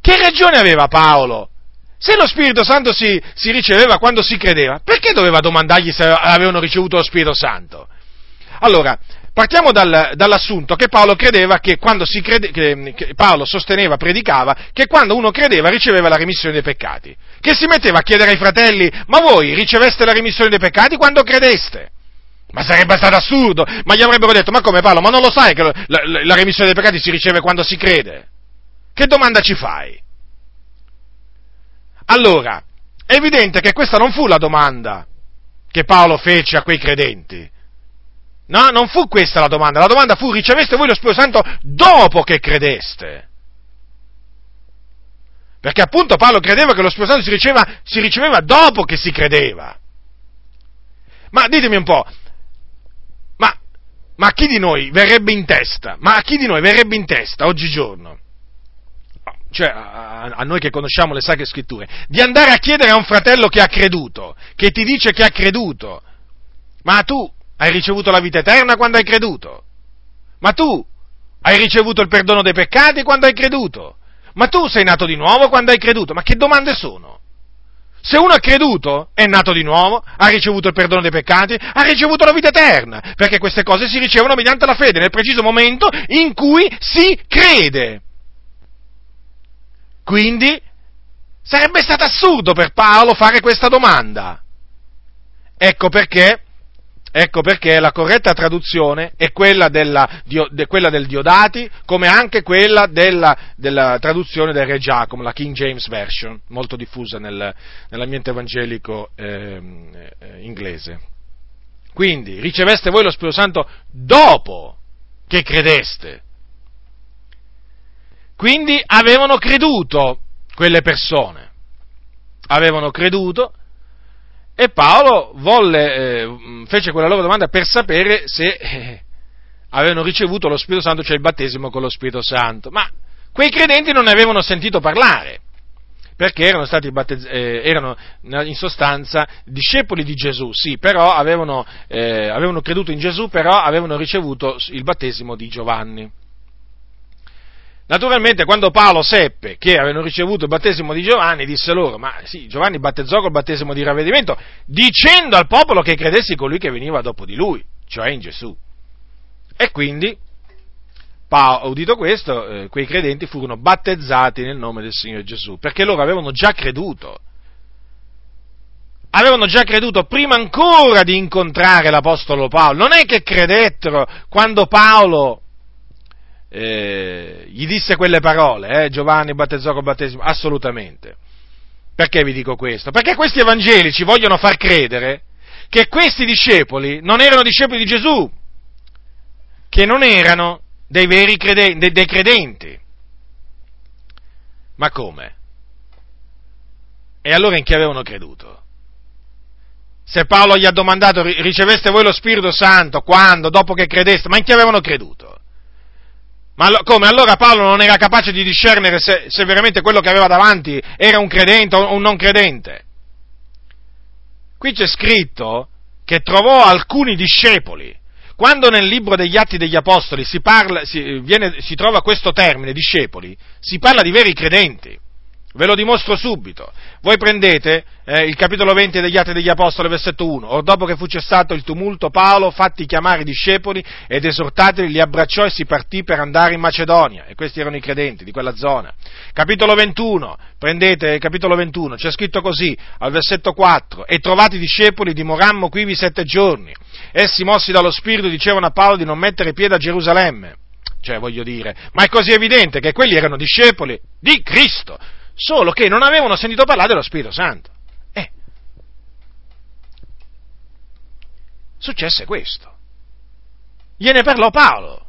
che ragione aveva Paolo? Se lo Spirito Santo si, si riceveva quando si credeva, perché doveva domandargli se avevano ricevuto lo Spirito Santo? Allora, Partiamo dal, dall'assunto che Paolo credeva che quando si crede, che, Paolo sosteneva, predicava, che quando uno credeva riceveva la remissione dei peccati. Che si metteva a chiedere ai fratelli, ma voi riceveste la remissione dei peccati quando credeste? Ma sarebbe stato assurdo, ma gli avrebbero detto, ma come Paolo, ma non lo sai che la, la, la remissione dei peccati si riceve quando si crede? Che domanda ci fai? Allora, è evidente che questa non fu la domanda che Paolo fece a quei credenti. No, non fu questa la domanda, la domanda fu riceveste voi lo Spirito Santo dopo che credeste. Perché appunto Paolo credeva che lo Spirito Santo si riceveva, si riceveva dopo che si credeva. Ma ditemi un po', ma, ma a chi di noi verrebbe in testa? Ma a chi di noi verrebbe in testa oggigiorno? Cioè, a, a noi che conosciamo le sacre scritture, di andare a chiedere a un fratello che ha creduto, che ti dice che ha creduto, ma tu hai ricevuto la vita eterna quando hai creduto? Ma tu hai ricevuto il perdono dei peccati quando hai creduto? Ma tu sei nato di nuovo quando hai creduto? Ma che domande sono? Se uno ha creduto, è nato di nuovo, ha ricevuto il perdono dei peccati, ha ricevuto la vita eterna, perché queste cose si ricevono mediante la fede, nel preciso momento in cui si crede. Quindi sarebbe stato assurdo per Paolo fare questa domanda. Ecco perché, ecco perché la corretta traduzione è quella, della, de, quella del Diodati, come anche quella della, della, traduzione del Re Giacomo, la King James Version, molto diffusa nel, nell'ambiente evangelico eh, eh, inglese. Quindi riceveste voi lo Spirito Santo dopo che credeste. Quindi avevano creduto quelle persone, avevano creduto e Paolo volle, eh, fece quella loro domanda per sapere se eh, avevano ricevuto lo Spirito Santo, cioè il battesimo con lo Spirito Santo. Ma quei credenti non ne avevano sentito parlare, perché erano battezzati, eh, erano in sostanza discepoli di Gesù, sì, però avevano, eh, avevano creduto in Gesù, però avevano ricevuto il battesimo di Giovanni. Naturalmente quando Paolo seppe che avevano ricevuto il battesimo di Giovanni, disse loro, ma sì, Giovanni battezzò col battesimo di ravvedimento, dicendo al popolo che credessi colui che veniva dopo di lui, cioè in Gesù. E quindi, Paolo, udito questo, eh, quei credenti furono battezzati nel nome del Signore Gesù, perché loro avevano già creduto. Avevano già creduto prima ancora di incontrare l'Apostolo Paolo. Non è che credettero quando Paolo eh, gli disse quelle parole, eh, Giovanni battezzò col battesimo, assolutamente. Perché vi dico questo? Perché questi evangelici vogliono far credere che questi discepoli non erano discepoli di Gesù, che non erano dei veri credenti, dei credenti. Ma come? E allora in chi avevano creduto? Se Paolo gli ha domandato, riceveste voi lo Spirito Santo quando, dopo che credeste, ma in chi avevano creduto? Ma come? Allora Paolo non era capace di discernere se, se veramente quello che aveva davanti era un credente o un non credente? Qui c'è scritto che trovò alcuni discepoli. Quando nel libro degli Atti degli Apostoli si, parla, si, viene, si trova questo termine, discepoli, si parla di veri credenti. Ve lo dimostro subito. Voi prendete eh, il capitolo 20 degli Atti degli Apostoli, versetto 1. Or dopo che fu cessato il tumulto, Paolo, fatti chiamare i discepoli ed esortateli, li abbracciò e si partì per andare in Macedonia. E questi erano i credenti di quella zona. Capitolo 21, prendete il capitolo 21, c'è scritto così, al versetto 4. E trovati i discepoli, dimorammo quivi sette giorni. Essi, mossi dallo Spirito, dicevano a Paolo di non mettere piede a Gerusalemme. Cioè, voglio dire, ma è così evidente che quelli erano discepoli di Cristo solo che non avevano sentito parlare dello Spirito Santo. Eh. Successe questo. Gliene parlò Paolo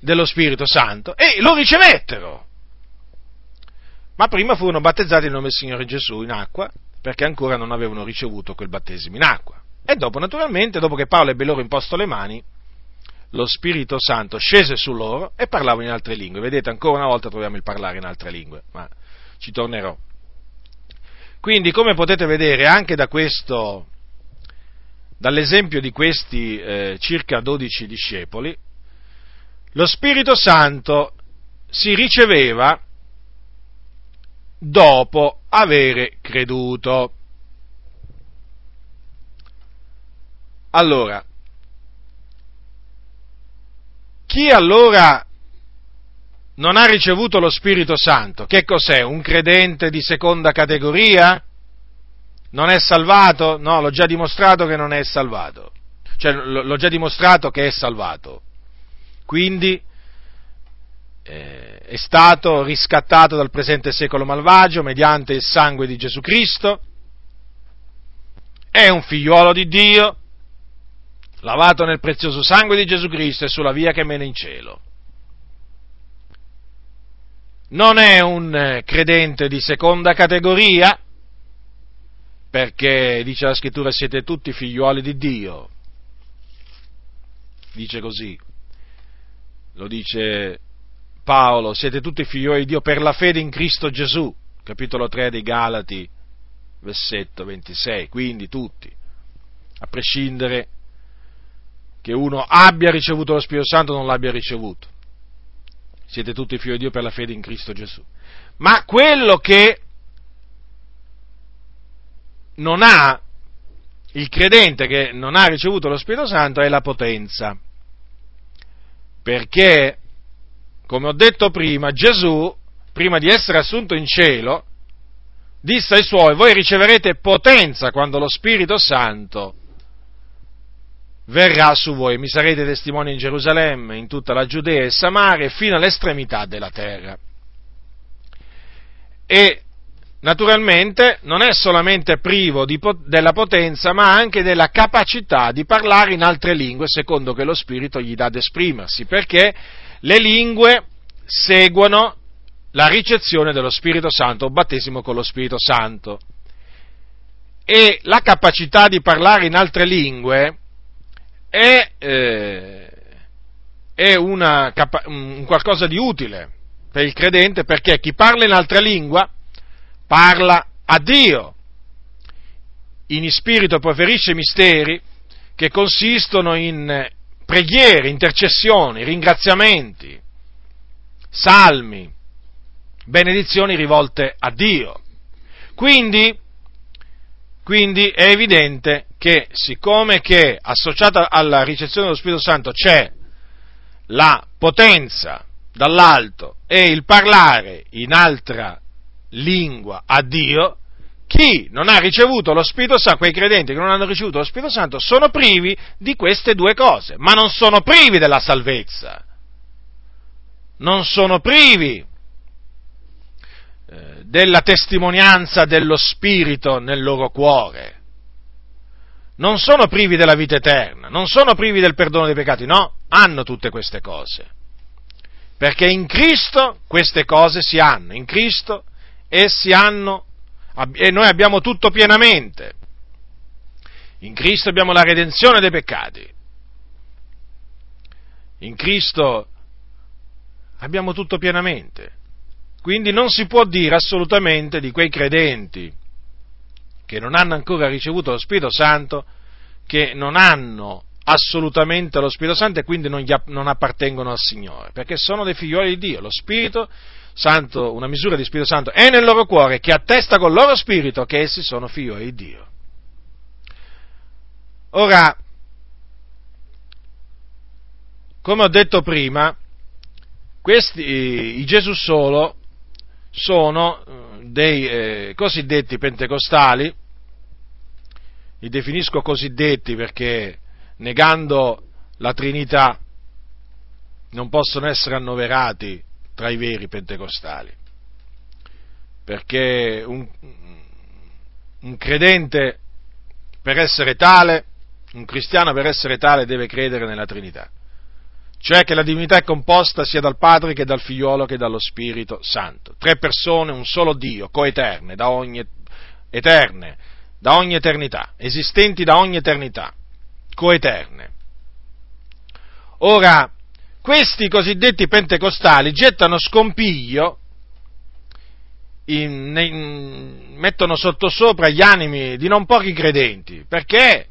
dello Spirito Santo e lo ricevettero. Ma prima furono battezzati in nome del Signore Gesù in acqua, perché ancora non avevano ricevuto quel battesimo in acqua. E dopo, naturalmente, dopo che Paolo ebbe loro imposto le mani, lo Spirito Santo scese su loro e parlavano in altre lingue. Vedete, ancora una volta troviamo il parlare in altre lingue, ma ci tornerò. Quindi, come potete vedere, anche da questo, dall'esempio di questi eh, circa 12 discepoli, lo Spirito Santo si riceveva dopo avere creduto. Allora, chi allora non ha ricevuto lo Spirito Santo, che cos'è? Un credente di seconda categoria? Non è salvato? No, l'ho già dimostrato che non è salvato. cioè l'ho già dimostrato che è salvato. Quindi eh, è stato riscattato dal presente secolo malvagio mediante il sangue di Gesù Cristo, è un figliuolo di Dio, lavato nel prezioso sangue di Gesù Cristo e sulla via che mena in cielo. Non è un eh, credente di seconda categoria, perché dice la scrittura siete tutti figliuoli di Dio. Dice così. Lo dice Paolo, siete tutti figlioli di Dio per la fede in Cristo Gesù, capitolo 3 dei Galati, versetto 26, quindi tutti, a prescindere che uno abbia ricevuto lo Spirito Santo o non l'abbia ricevuto. Siete tutti figli di Dio per la fede in Cristo Gesù. Ma quello che non ha, il credente che non ha ricevuto lo Spirito Santo è la potenza. Perché come ho detto prima, Gesù, prima di essere assunto in cielo, disse ai suoi, voi riceverete potenza quando lo Spirito Santo verrà su voi, mi sarete testimoni in Gerusalemme, in tutta la Giudea e Samaria, fino all'estremità della terra. E naturalmente non è solamente privo di, della potenza, ma anche della capacità di parlare in altre lingue, secondo che lo Spirito gli dà ad esprimersi, perché le lingue seguono la ricezione dello Spirito Santo, o battesimo con lo Spirito Santo. E la capacità di parlare in altre lingue è, eh, è una, un qualcosa di utile per il credente perché chi parla in altra lingua parla a Dio, in spirito preferisce misteri che consistono in preghiere, intercessioni, ringraziamenti, salmi, benedizioni rivolte a Dio. Quindi, quindi è evidente che siccome che associata alla ricezione dello Spirito Santo c'è la potenza dall'alto e il parlare in altra lingua a Dio, chi non ha ricevuto lo Spirito Santo, quei credenti che non hanno ricevuto lo Spirito Santo, sono privi di queste due cose, ma non sono privi della salvezza. Non sono privi eh, della testimonianza dello Spirito nel loro cuore. Non sono privi della vita eterna, non sono privi del perdono dei peccati, no, hanno tutte queste cose. Perché in Cristo queste cose si hanno, in Cristo essi hanno e noi abbiamo tutto pienamente. In Cristo abbiamo la redenzione dei peccati. In Cristo abbiamo tutto pienamente. Quindi non si può dire assolutamente di quei credenti che non hanno ancora ricevuto lo Spirito Santo che non hanno assolutamente lo Spirito Santo e quindi non, gli, non appartengono al Signore, perché sono dei figlioli di Dio. Lo Spirito Santo, una misura di Spirito Santo è nel loro cuore che attesta col loro spirito che essi sono figli di Dio. Ora, come ho detto prima, questi, i Gesù solo sono eh, dei eh, cosiddetti pentecostali, li definisco cosiddetti perché negando la Trinità non possono essere annoverati tra i veri pentecostali, perché un, un credente per essere tale, un cristiano per essere tale deve credere nella Trinità, cioè che la divinità è composta sia dal Padre che dal Figliolo che dallo Spirito Santo, tre persone, un solo Dio, coeterne, da ogni, eterne, da ogni eternità, esistenti da ogni eternità, coeterne. Ora, questi cosiddetti pentecostali gettano scompiglio, in, in, mettono sottosopra gli animi di non pochi credenti, perché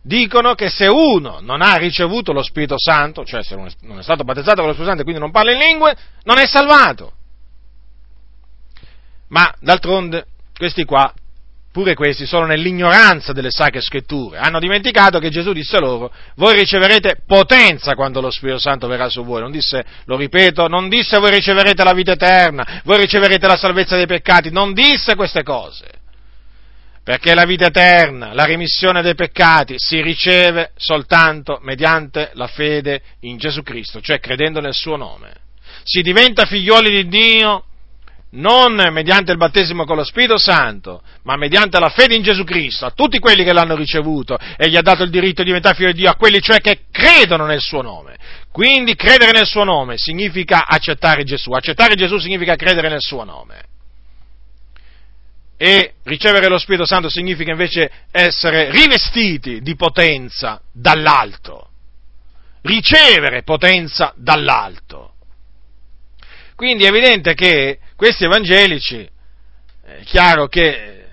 dicono che se uno non ha ricevuto lo Spirito Santo, cioè se non è, stato battezzato con lo Spirito Santo e quindi non parla in lingue, non è salvato. Ma d'altronde questi qua pure questi sono nell'ignoranza delle sacre scritture, hanno dimenticato che Gesù disse loro, voi riceverete potenza quando lo Spirito Santo verrà su voi, non disse, lo ripeto, non disse voi riceverete la vita eterna, voi riceverete la salvezza dei peccati, non disse queste cose, perché la vita eterna, la remissione dei peccati si riceve soltanto mediante la fede in Gesù Cristo, cioè credendo nel suo nome. Si diventa figlioli di Dio non mediante il battesimo con lo Spirito Santo, ma mediante la fede in Gesù Cristo, a tutti quelli che l'hanno ricevuto e gli ha dato il diritto di diventare figlio di Dio, a quelli cioè che credono nel suo nome. Quindi credere nel suo nome significa accettare Gesù, accettare Gesù significa credere nel suo nome e ricevere lo Spirito Santo significa invece essere rivestiti di potenza dall'alto. Ricevere potenza dall'alto. Quindi è evidente che questi evangelici, è chiaro che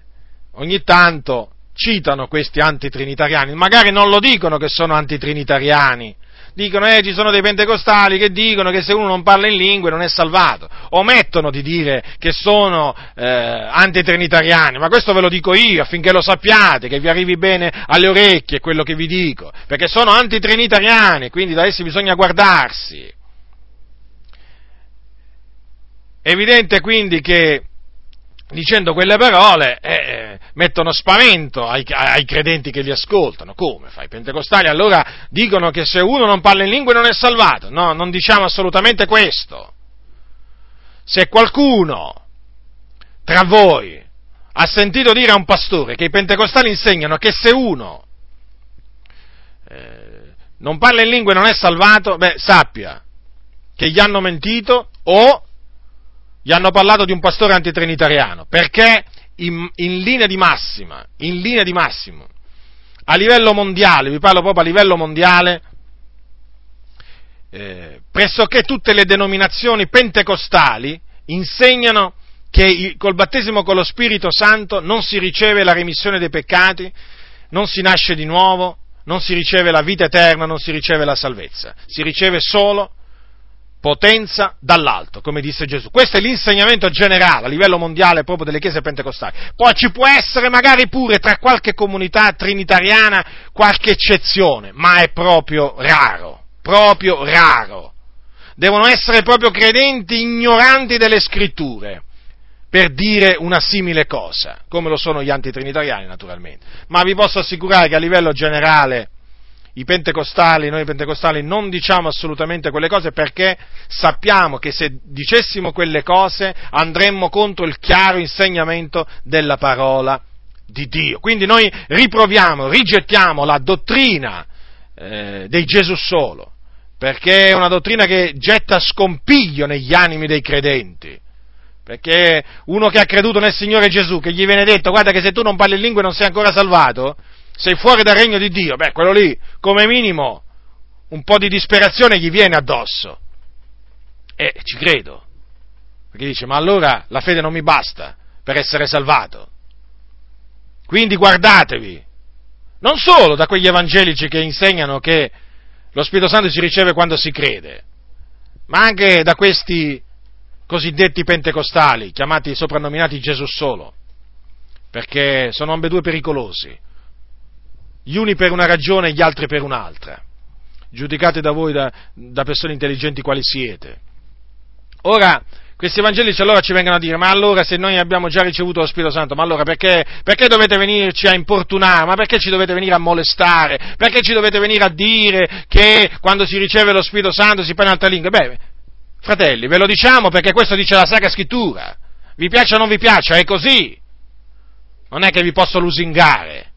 ogni tanto citano questi antitrinitariani, magari non lo dicono che sono antitrinitariani, dicono eh, ci sono dei pentecostali che dicono che se uno non parla in lingue non è salvato, omettono di dire che sono eh, antitrinitariani, ma questo ve lo dico io affinché lo sappiate, che vi arrivi bene alle orecchie quello che vi dico, perché sono antitrinitariani, quindi da essi bisogna guardarsi. È evidente quindi che dicendo quelle parole eh, eh, mettono spavento ai, ai, credenti che li ascoltano. Come fai? I pentecostali allora dicono che se uno non parla in lingue non è salvato. No, non diciamo assolutamente questo. Se qualcuno tra voi ha sentito dire a un pastore che i pentecostali insegnano che se uno eh, non parla in lingue non è salvato, beh, sappia che gli hanno mentito o gli hanno parlato di un pastore antitrinitariano, perché? In, in, linea di massima, in linea di massimo, a livello mondiale, vi parlo proprio a livello mondiale, eh, pressoché tutte le denominazioni pentecostali insegnano che col battesimo con lo Spirito Santo non si riceve la remissione dei peccati, non si nasce di nuovo, non si riceve la vita eterna, non si riceve la salvezza, si riceve solo potenza dall'alto, come disse Gesù. Questo è l'insegnamento generale a livello mondiale proprio delle chiese pentecostali. Poi ci può essere magari pure tra qualche comunità trinitariana qualche eccezione, ma è proprio raro, proprio raro. Devono essere proprio credenti ignoranti delle scritture per dire una simile cosa, come lo sono gli antitrinitariani naturalmente. Ma vi posso assicurare che a livello generale i pentecostali, noi pentecostali non diciamo assolutamente quelle cose perché sappiamo che se dicessimo quelle cose andremmo contro il chiaro insegnamento della parola di Dio. Quindi noi riproviamo, rigettiamo la dottrina eh, dei Gesù solo, perché è una dottrina che getta scompiglio negli animi dei credenti. Perché uno che ha creduto nel Signore Gesù, che gli viene detto, guarda che se tu non parli in lingue non sei ancora salvato, sei fuori dal regno di Dio, beh, quello lì, come minimo, un po' di disperazione gli viene addosso. E ci credo. Perché dice, ma allora la fede non mi basta per essere salvato. Quindi guardatevi, non solo da quegli evangelici che insegnano che lo Spirito Santo si riceve quando si crede, ma anche da questi cosiddetti pentecostali, chiamati soprannominati Gesù solo, perché sono ambedue pericolosi gli uni per una ragione e gli altri per un'altra. Giudicate da voi, da, da persone intelligenti quali siete. Ora, questi evangelici allora ci vengono a dire, ma allora se noi abbiamo già ricevuto lo Spirito Santo, ma allora perché, perché, dovete venirci a importunare? Ma perché ci dovete venire a molestare? Perché ci dovete venire a dire che quando si riceve lo Spirito Santo si parla in altre lingue? Beh, fratelli, ve lo diciamo perché questo dice la Sacra Scrittura. Vi piaccia o non vi piaccia, è così. Non è che vi posso lusingare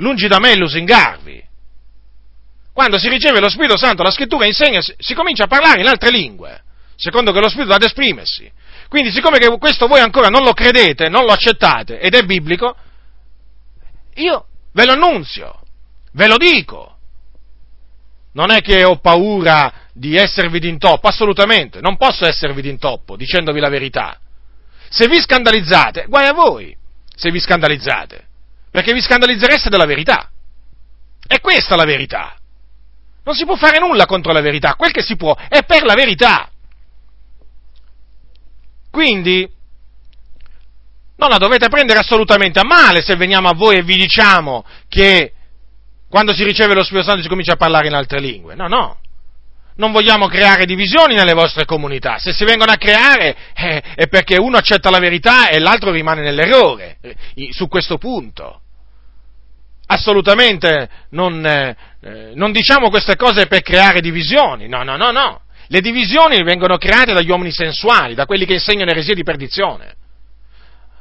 lungi da me lusingarvi. Quando si riceve lo Spirito Santo, la scrittura insegna, si comincia a parlare in altre lingue, secondo che lo Spirito ha ad esprimersi. Quindi, siccome che questo voi ancora non lo credete, non lo accettate ed è biblico, io ve lo annunzio, ve lo dico. Non è che ho paura di esservi d'intoppo, assolutamente, non posso esservi d'intoppo dicendovi la verità. Se vi scandalizzate, guai a voi se vi scandalizzate perché vi scandalizzereste della verità. È questa la verità. Non si può fare nulla contro la verità, quel che si può è per la verità. Quindi non la dovete prendere assolutamente a male se veniamo a voi e vi diciamo che quando si riceve lo Spirito Santo si comincia a parlare in altre lingue. No, no. non vogliamo creare divisioni nelle vostre comunità. Se si vengono a creare eh, è perché uno accetta la verità e l'altro rimane nell'errore eh, su questo punto. Assolutamente non, eh, eh, non diciamo queste cose per creare divisioni, no, no, no, no. Le divisioni vengono create dagli uomini sensuali, da quelli che insegnano eresie di perdizione,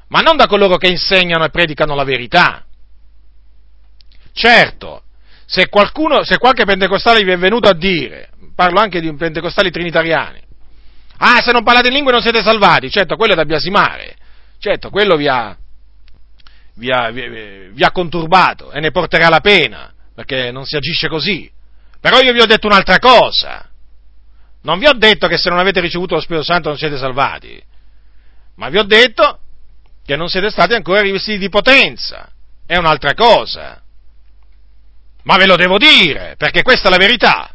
ma non da coloro che insegnano e predicano la verità. Certo, se, qualcuno, se qualche pentecostale vi è venuto a dire, parlo anche di pentecostali trinitariani, ah, se non parlate in lingue non siete salvati, certo, quello è da biasimare, certo, quello vi ha, vi ha, vi, vi ha conturbato e ne porterà la pena, perché non si agisce così. Però io vi ho detto un'altra cosa, non vi ho detto che se non avete ricevuto lo Spirito Santo non siete salvati, ma vi ho detto che non siete stati ancora rivestiti di potenza, è un'altra cosa. Ma ve lo devo dire, perché questa è la verità.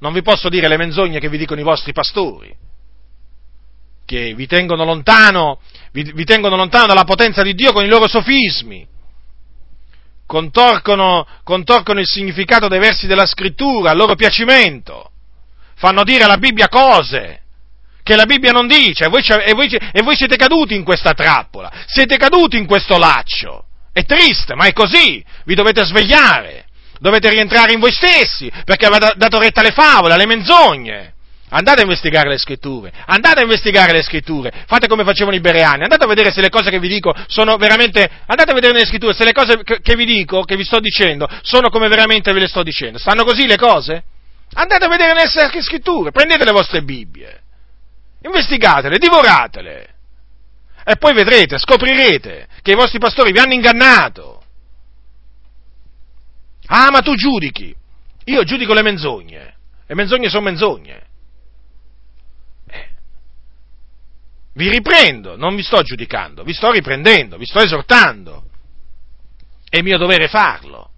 Non vi posso dire le menzogne che vi dicono i vostri pastori, che vi tengono lontano, vi, vi tengono lontano dalla potenza di Dio con i loro sofismi, contorcono, contorcono il significato dei versi della scrittura a loro piacimento, fanno dire alla Bibbia cose che la Bibbia non dice e voi, e voi, e voi siete caduti in questa trappola, siete caduti in questo laccio. È triste, ma è così. Vi dovete svegliare. Dovete rientrare in voi stessi, perché avete dato retta alle favole, alle menzogne. Andate a investigare le scritture, andate a investigare le scritture, fate come facevano i bereani, andate a vedere se le cose che vi dico sono veramente, andate a vedere nelle scritture se le cose che vi dico, che vi sto dicendo, sono come veramente ve le sto dicendo. Stanno così le cose? Andate a vedere nelle scritture, prendete le vostre Bibbie, investigatele, divoratele. E poi vedrete, scoprirete che i vostri pastori vi hanno ingannato. Ah, ma tu giudichi. Io giudico le menzogne. Le menzogne sono menzogne. Eh. Vi riprendo, non vi sto giudicando, vi sto riprendendo, vi sto esortando. È mio dovere farlo.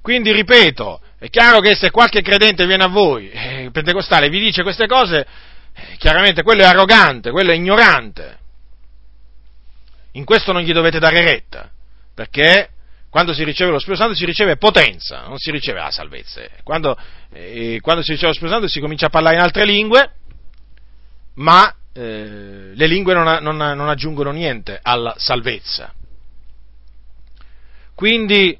Quindi ripeto, è chiaro che se qualche credente viene a voi, eh, pentecostale, vi dice queste cose, eh, chiaramente quello è arrogante, quello è ignorante in questo non gli dovete dare retta, perché quando si riceve lo Spirito Santo si riceve potenza, non si riceve la salvezza. Quando, eh, quando si riceve lo Spirito Santo si comincia a parlare in altre lingue, ma eh, le lingue non, non, non aggiungono niente alla salvezza. Quindi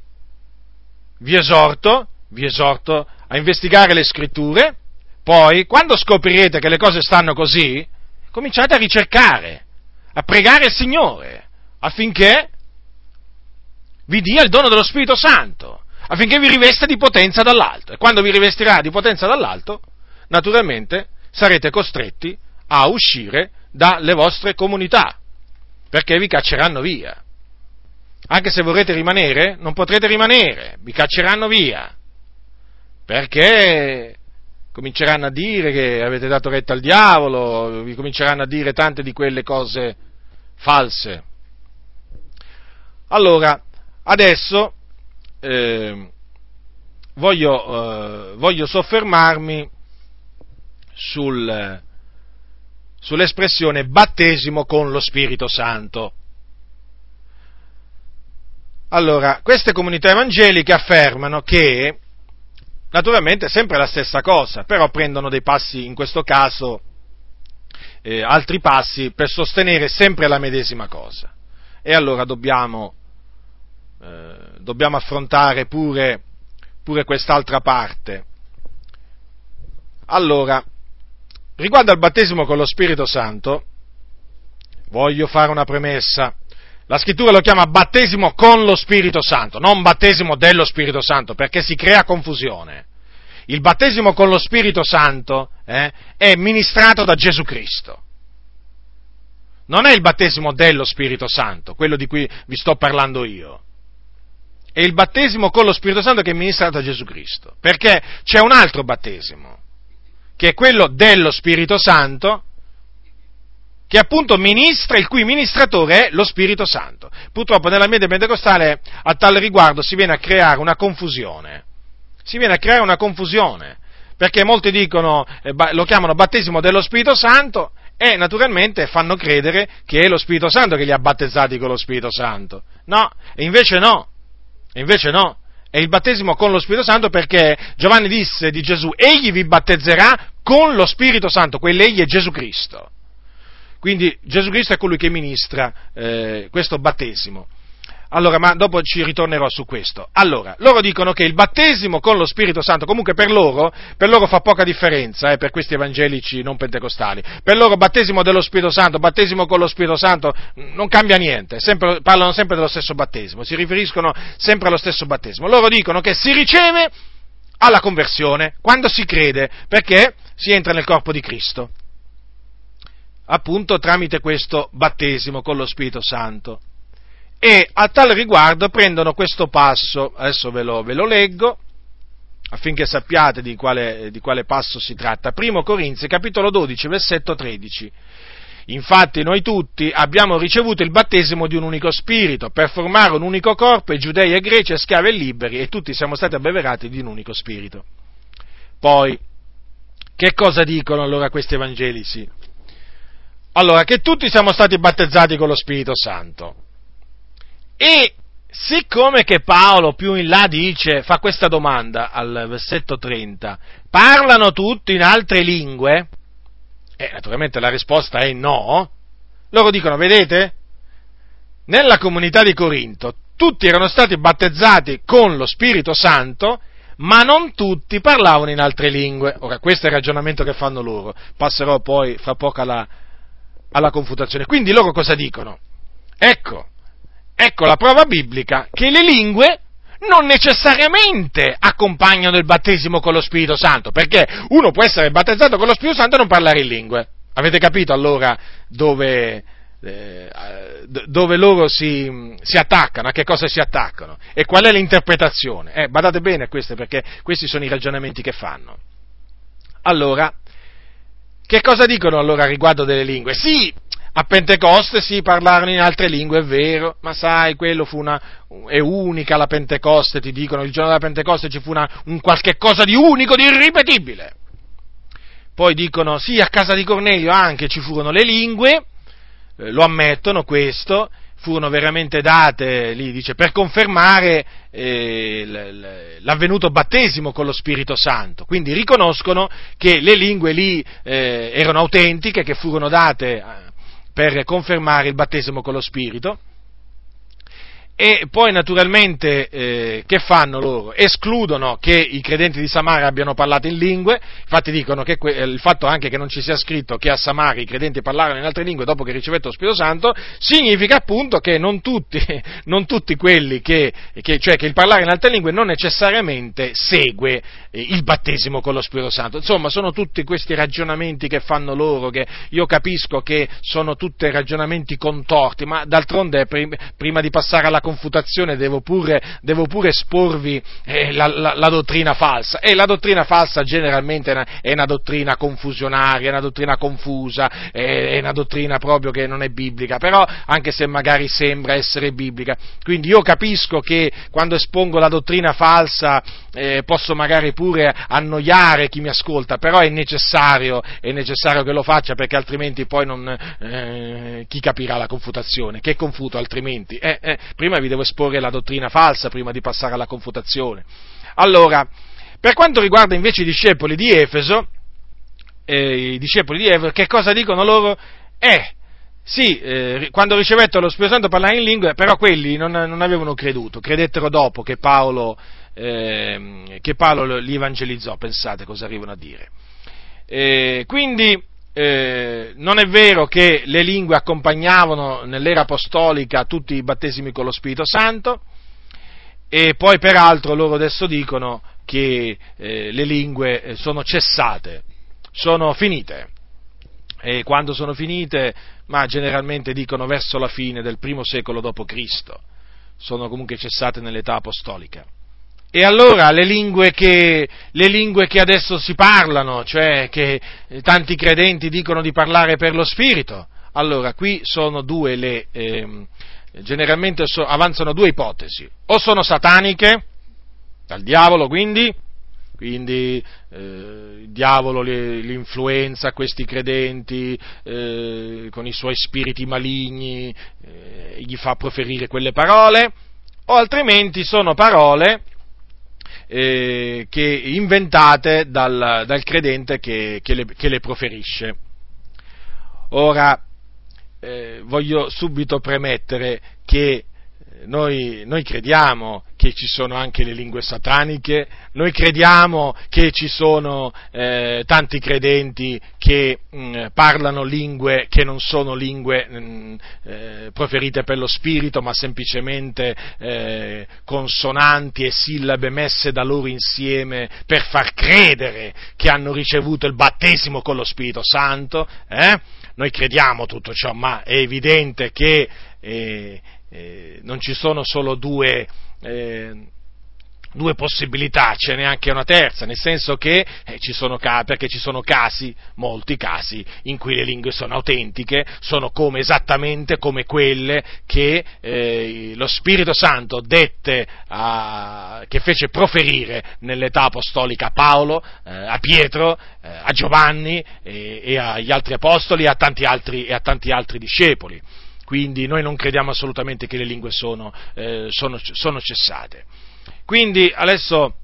vi esorto, vi esorto a investigare le scritture, poi quando scoprirete che le cose stanno così, cominciate a ricercare, a pregare il Signore affinché vi dia il dono dello Spirito Santo, affinché vi rivesta di potenza dall'alto. E quando vi rivestirà di potenza dall'alto, naturalmente sarete costretti a uscire dalle vostre comunità, perché vi cacceranno via. Anche se vorrete rimanere, non potrete rimanere, vi cacceranno via, perché cominceranno a dire che avete dato retta al diavolo, vi cominceranno a dire tante di quelle cose false. Allora, adesso eh, voglio, eh, voglio, soffermarmi sul, sull'espressione battesimo con lo Spirito Santo. Allora, queste comunità evangeliche affermano che, naturalmente è sempre la stessa cosa, però prendono dei passi, in questo caso, eh, altri passi per sostenere sempre la medesima cosa. E allora dobbiamo, eh, dobbiamo affrontare pure, pure quest'altra parte. Allora, riguardo al battesimo con lo Spirito Santo, voglio fare una premessa. La scrittura lo chiama battesimo con lo Spirito Santo, non battesimo dello Spirito Santo, perché si crea confusione. Il battesimo con lo Spirito Santo eh, è ministrato da Gesù Cristo. Non è il battesimo dello Spirito Santo, quello di cui vi sto parlando io. È il battesimo con lo Spirito Santo che è ministrato da Gesù Cristo. Perché c'è un altro battesimo, che è quello dello Spirito Santo, che appunto ministra, il cui ministratore è lo Spirito Santo. Purtroppo nella mente pentecostale a tale riguardo si viene a creare una confusione si viene a creare una confusione, perché molti dicono, eh, lo chiamano battesimo dello Spirito Santo e naturalmente fanno credere che è lo Spirito Santo che li ha battezzati con lo Spirito Santo. No, e invece no, e invece no, è il battesimo con lo Spirito Santo perché Giovanni disse di Gesù, egli vi battezzerà con lo Spirito Santo, quell'egli è Gesù Cristo. Quindi Gesù Cristo è colui che ministra eh, questo battesimo. Allora, ma dopo ci ritornerò su questo. Allora, loro dicono che il battesimo con lo Spirito Santo, comunque per loro, per loro fa poca differenza, eh, per questi evangelici non pentecostali. Per loro battesimo dello Spirito Santo, battesimo con lo Spirito Santo, non cambia niente, sempre, parlano sempre dello stesso battesimo, si riferiscono sempre allo stesso battesimo. Loro dicono che si riceve alla conversione quando si crede, perché si entra nel corpo di Cristo. Appunto tramite questo battesimo con lo Spirito Santo e a tal riguardo prendono questo passo, adesso ve lo, ve lo leggo, affinché sappiate di quale, di quale, passo si tratta. Primo Corinzi, capitolo 12, versetto 13. Infatti noi tutti abbiamo ricevuto il battesimo di un unico spirito per formare un unico corpo, e giudei e greci, schiavi e liberi, e tutti siamo stati abbeverati di un unico spirito. Poi, che cosa dicono allora questi evangelici? Allora, che tutti siamo stati battezzati con lo Spirito Santo. E siccome che Paolo più in là dice, fa questa domanda al versetto 30, parlano tutti in altre lingue? E naturalmente la risposta è no. Loro dicono, vedete? Nella comunità di Corinto tutti erano stati battezzati con lo Spirito Santo, ma non tutti parlavano in altre lingue. Ora, questo è il ragionamento che fanno loro. Passerò poi fra poco alla, alla confutazione. Quindi loro cosa dicono? Ecco, Ecco la prova biblica che le lingue non necessariamente accompagnano il battesimo con lo Spirito Santo, perché uno può essere battezzato con lo Spirito Santo e non parlare in lingue. Avete capito allora dove, eh, dove loro si, si, attaccano, a che cosa si attaccano e qual è l'interpretazione? Eh, badate bene a queste perché questi sono i ragionamenti che fanno. Allora, che cosa dicono allora riguardo delle lingue? Sì, a Pentecoste si parlarono in altre lingue, è vero, ma sai, quello fu una, è unica la Pentecoste, ti dicono, il giorno della Pentecoste ci fu una, un qualche cosa di unico, di irripetibile. Poi dicono, sì, a casa di Cornelio anche ci furono le lingue, eh, lo ammettono questo, furono veramente date, lì dice, per confermare eh, l'avvenuto battesimo con lo Spirito Santo. Quindi riconoscono che le lingue lì eh, erano autentiche, che furono date per confermare il battesimo con lo Spirito. E poi naturalmente eh, che fanno loro? Escludono che i credenti di Samaria abbiano parlato in lingue, infatti dicono che que- il fatto anche che non ci sia scritto che a Samaria i credenti parlarono in altre lingue dopo che ricevettero lo Spirito Santo, significa appunto che non tutti, [laughs] non tutti quelli che, che, cioè che il parlare in altre lingue non necessariamente segue eh, il battesimo con lo Spirito Santo. Insomma, sono tutti questi ragionamenti che fanno loro, che io capisco che sono tutti ragionamenti contorti, ma d'altronde prima di passare alla confutazione devo pure, devo pure esporvi eh, la, la, la, dottrina falsa. E la dottrina falsa generalmente è una, è una, dottrina confusionaria, è una dottrina confusa, è, è una dottrina proprio che non è biblica, però anche se magari sembra essere biblica. Quindi io capisco che quando espongo la dottrina falsa eh, posso magari pure annoiare chi mi ascolta, però è necessario, è necessario che lo faccia perché altrimenti poi non, eh, chi capirà la confutazione? Che confuto altrimenti? Eh, eh prima vi devo esporre la dottrina falsa prima di passare alla confutazione. Allora, per quanto riguarda invece i discepoli di Efeso, eh, i discepoli di Efeso, che cosa dicono loro? Eh, sì, eh, quando ricevettero lo Spirito Santo parlare in lingue, però quelli non, non avevano creduto, credettero dopo che Paolo, eh, che Paolo li evangelizzò, pensate cosa arrivano a dire. Eh, quindi eh, non è vero che le lingue accompagnavano nell'era apostolica tutti i battesimi con lo Spirito Santo e poi peraltro loro adesso dicono che eh, le lingue eh, sono cessate, sono finite. E quando sono finite, ma generalmente dicono verso la fine del primo secolo d.C., sono comunque cessate nell'età apostolica. E allora le lingue, che, le lingue che adesso si parlano, cioè che tanti credenti dicono di parlare per lo Spirito, allora qui sono due le, eh, generalmente so, avanzano due ipotesi, o sono sataniche, dal diavolo quindi, quindi eh, il diavolo li, li, influenza questi credenti eh, con i suoi spiriti maligni, eh, gli fa proferire quelle parole, o altrimenti sono parole eh, che inventate dal, dal credente che, che, le, che, le, proferisce. Ora, eh, voglio subito premettere che noi, noi, crediamo che ci sono anche le lingue sataniche, noi crediamo che ci sono eh, tanti credenti che mh, mm, parlano lingue che non sono lingue mh, mm, eh, proferite per lo spirito, ma semplicemente eh, consonanti e sillabe messe da loro insieme per far credere che hanno ricevuto il battesimo con lo Spirito Santo. Eh? Noi crediamo tutto ciò, ma è evidente che eh, eh, non ci sono solo due, eh, due possibilità, ce n'è anche una terza, nel senso che eh, ci sono, perché ci sono casi, molti casi, in cui le lingue sono autentiche, sono come, esattamente come quelle che eh, lo Spirito Santo dette a, che fece proferire nell'età apostolica a Paolo, eh, a Pietro, eh, a Giovanni e agli altri apostoli e a tanti altri, e a tanti altri discepoli quindi noi non crediamo assolutamente che le lingue sono, eh, sono, sono cessate. Quindi adesso,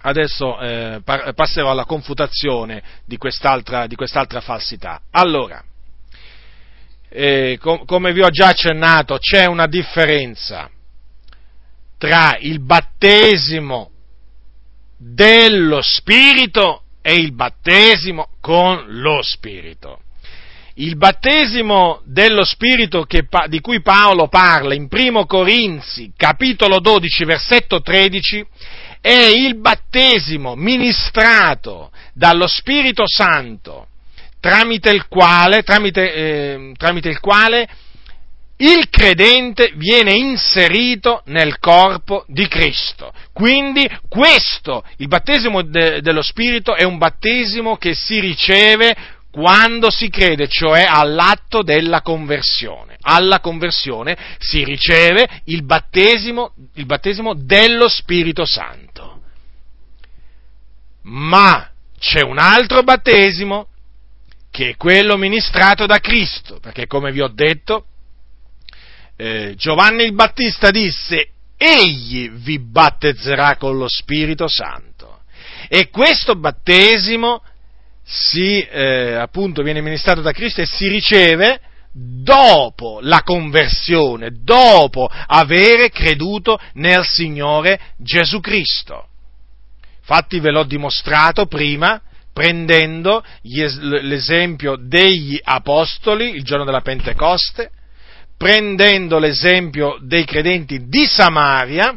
adesso eh, passerò alla confutazione di quest'altra, di quest'altra falsità. Allora, eh, com- come vi ho già accennato, c'è una differenza tra il battesimo dello Spirito e il battesimo con lo Spirito il battesimo dello Spirito che, di cui Paolo parla in 1 Corinzi, capitolo 12, versetto 13, è il battesimo ministrato dallo Spirito Santo, tramite il quale, tramite, eh, tramite il, quale il credente viene inserito nel corpo di Cristo. Quindi questo, il battesimo de, dello Spirito, è un battesimo che si riceve quando si crede, cioè all'atto della conversione. Alla conversione si riceve il battesimo, il battesimo dello Spirito Santo. Ma c'è un altro battesimo che è quello ministrato da Cristo, perché come vi ho detto, eh, Giovanni il Battista disse, egli vi battezzerà con lo Spirito Santo. E questo battesimo si, eh, appunto, viene ministrato da Cristo e si riceve dopo la conversione, dopo avere creduto nel Signore Gesù Cristo. Infatti ve l'ho dimostrato prima prendendo es- l'esempio degli apostoli il giorno della Pentecoste, prendendo l'esempio dei credenti di Samaria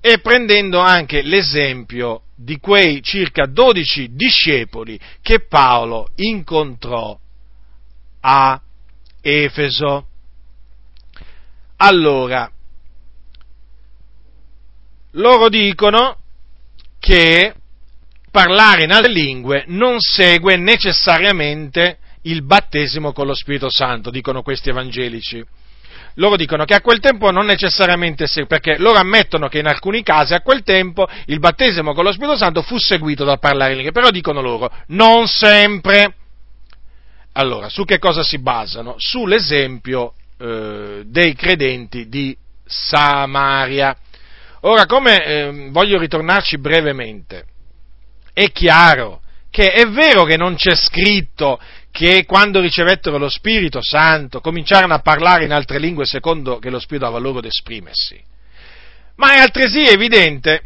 e prendendo anche l'esempio di quei circa 12 discepoli che Paolo incontrò a Efeso. Allora, loro dicono che parlare in altre lingue non segue necessariamente il battesimo con lo Spirito Santo, dicono questi evangelici loro dicono che a quel tempo non necessariamente, perché loro ammettono che in alcuni casi a quel tempo il battesimo con lo Spirito Santo fu seguito dal parlare in lingue, però dicono loro, non sempre. Allora, su che cosa si basano? Sull'esempio eh, dei credenti di Samaria. Ora, come eh, voglio ritornarci brevemente, è chiaro che è vero che non c'è scritto che quando ricevettero lo Spirito Santo cominciarono a parlare in altre lingue secondo che lo Spirito dava loro ad esprimersi. Ma è altresì evidente,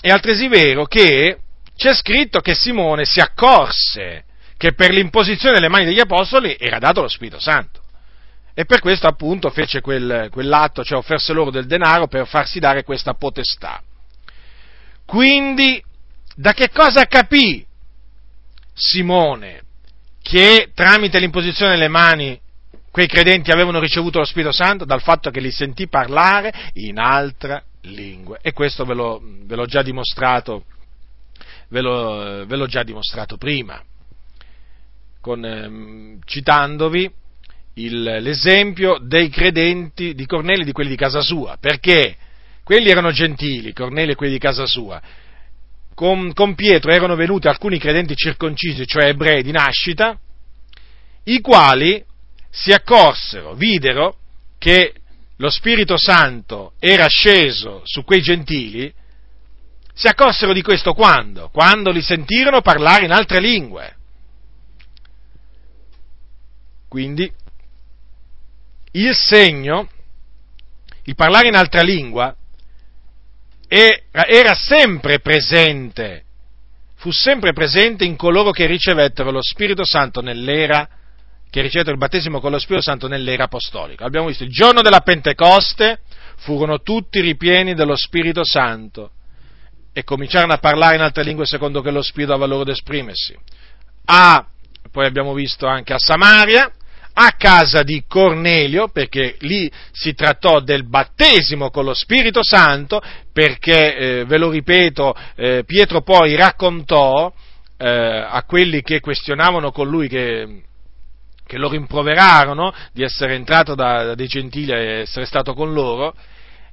è altresì vero che c'è scritto che Simone si accorse che per l'imposizione delle mani degli apostoli era dato lo Spirito Santo. E per questo appunto fece quel, quell'atto, cioè offerse loro del denaro per farsi dare questa potestà. Quindi, da che cosa capì Simone che tramite l'imposizione delle mani quei credenti avevano ricevuto lo Spirito Santo dal fatto che li sentì parlare in altra lingua. E questo ve, lo, ve l'ho già dimostrato, ve, lo, ve l'ho già dimostrato prima, con, eh, citandovi il, l'esempio dei credenti di Cornelio e di quelli di casa sua, perché? Quelli erano gentili, Cornelio e quelli di casa sua, con, con Pietro erano venuti alcuni credenti circoncisi, cioè ebrei di nascita, i quali si accorsero, videro che lo Spirito Santo era sceso su quei gentili si accorsero di questo quando? Quando li sentirono parlare in altre lingue. Quindi il segno, il parlare in altra lingua, era sempre presente, fu sempre presente in coloro che ricevettero lo Spirito Santo nell'era, che ricevettero il battesimo con lo Spirito Santo nell'era apostolica. Abbiamo visto il giorno della Pentecoste furono tutti ripieni dello Spirito Santo e cominciarono a parlare in altre lingue secondo che lo Spirito aveva loro ad esprimersi. A, poi abbiamo visto anche a Samaria, a casa di Cornelio, perché lì si trattò del battesimo con lo Spirito Santo, perché, eh, ve lo ripeto, eh, Pietro poi raccontò eh, a quelli che questionavano con lui che, che lo rimproverarono di essere entrato da, da dei gentili e essere stato con loro,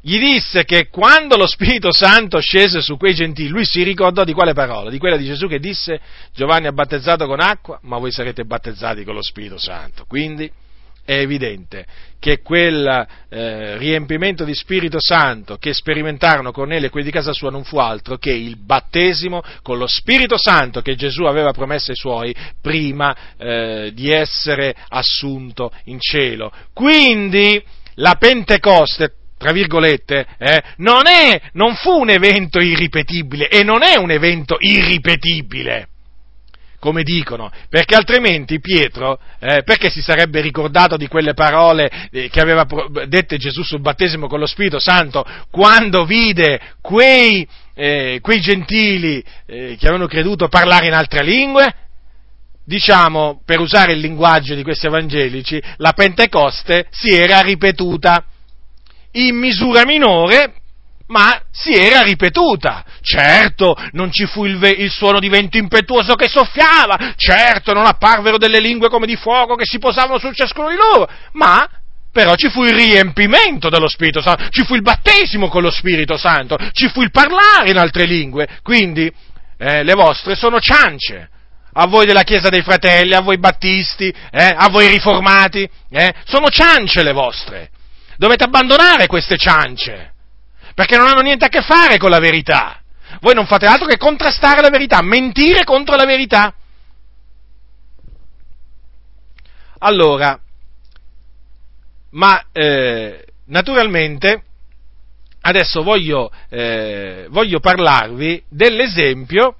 gli disse che quando lo Spirito Santo scese su quei gentili, lui si ricordò di quale parola? Di quella di Gesù che disse Giovanni ha battezzato con acqua, ma voi sarete battezzati con lo Spirito Santo. Quindi è evidente che quel eh, riempimento di Spirito Santo che sperimentarono Cornelio e quelli di casa sua non fu altro che il battesimo con lo Spirito Santo che Gesù aveva promesso ai suoi prima eh, di essere assunto in cielo. Quindi la Pentecoste tra virgolette, eh, non, è, non fu un evento irripetibile e non è un evento irripetibile come dicono, perché altrimenti Pietro, eh, perché si sarebbe ricordato di quelle parole eh, che aveva dette Gesù sul battesimo con lo Spirito Santo quando vide quei, eh, quei gentili eh, che avevano creduto parlare in altre lingue? Diciamo, per usare il linguaggio di questi evangelici, la Pentecoste si era ripetuta in misura minore, ma si era ripetuta. Certo, non ci fu il, ve- il, suono di vento impetuoso che soffiava, certo, non apparvero delle lingue come di fuoco che si posavano su ciascuno di loro, ma però ci fu il riempimento dello Spirito Santo, ci fu il battesimo con lo Spirito Santo, ci fu il parlare in altre lingue, quindi eh, le vostre sono ciance. A voi della Chiesa dei Fratelli, a voi battisti, eh, a voi riformati, eh, sono ciance le vostre. Dovete abbandonare queste ciance, perché non hanno niente a che fare con la verità. Voi non fate altro che contrastare la verità, mentire contro la verità. Allora, ma eh, naturalmente adesso voglio, eh, voglio parlarvi dell'esempio,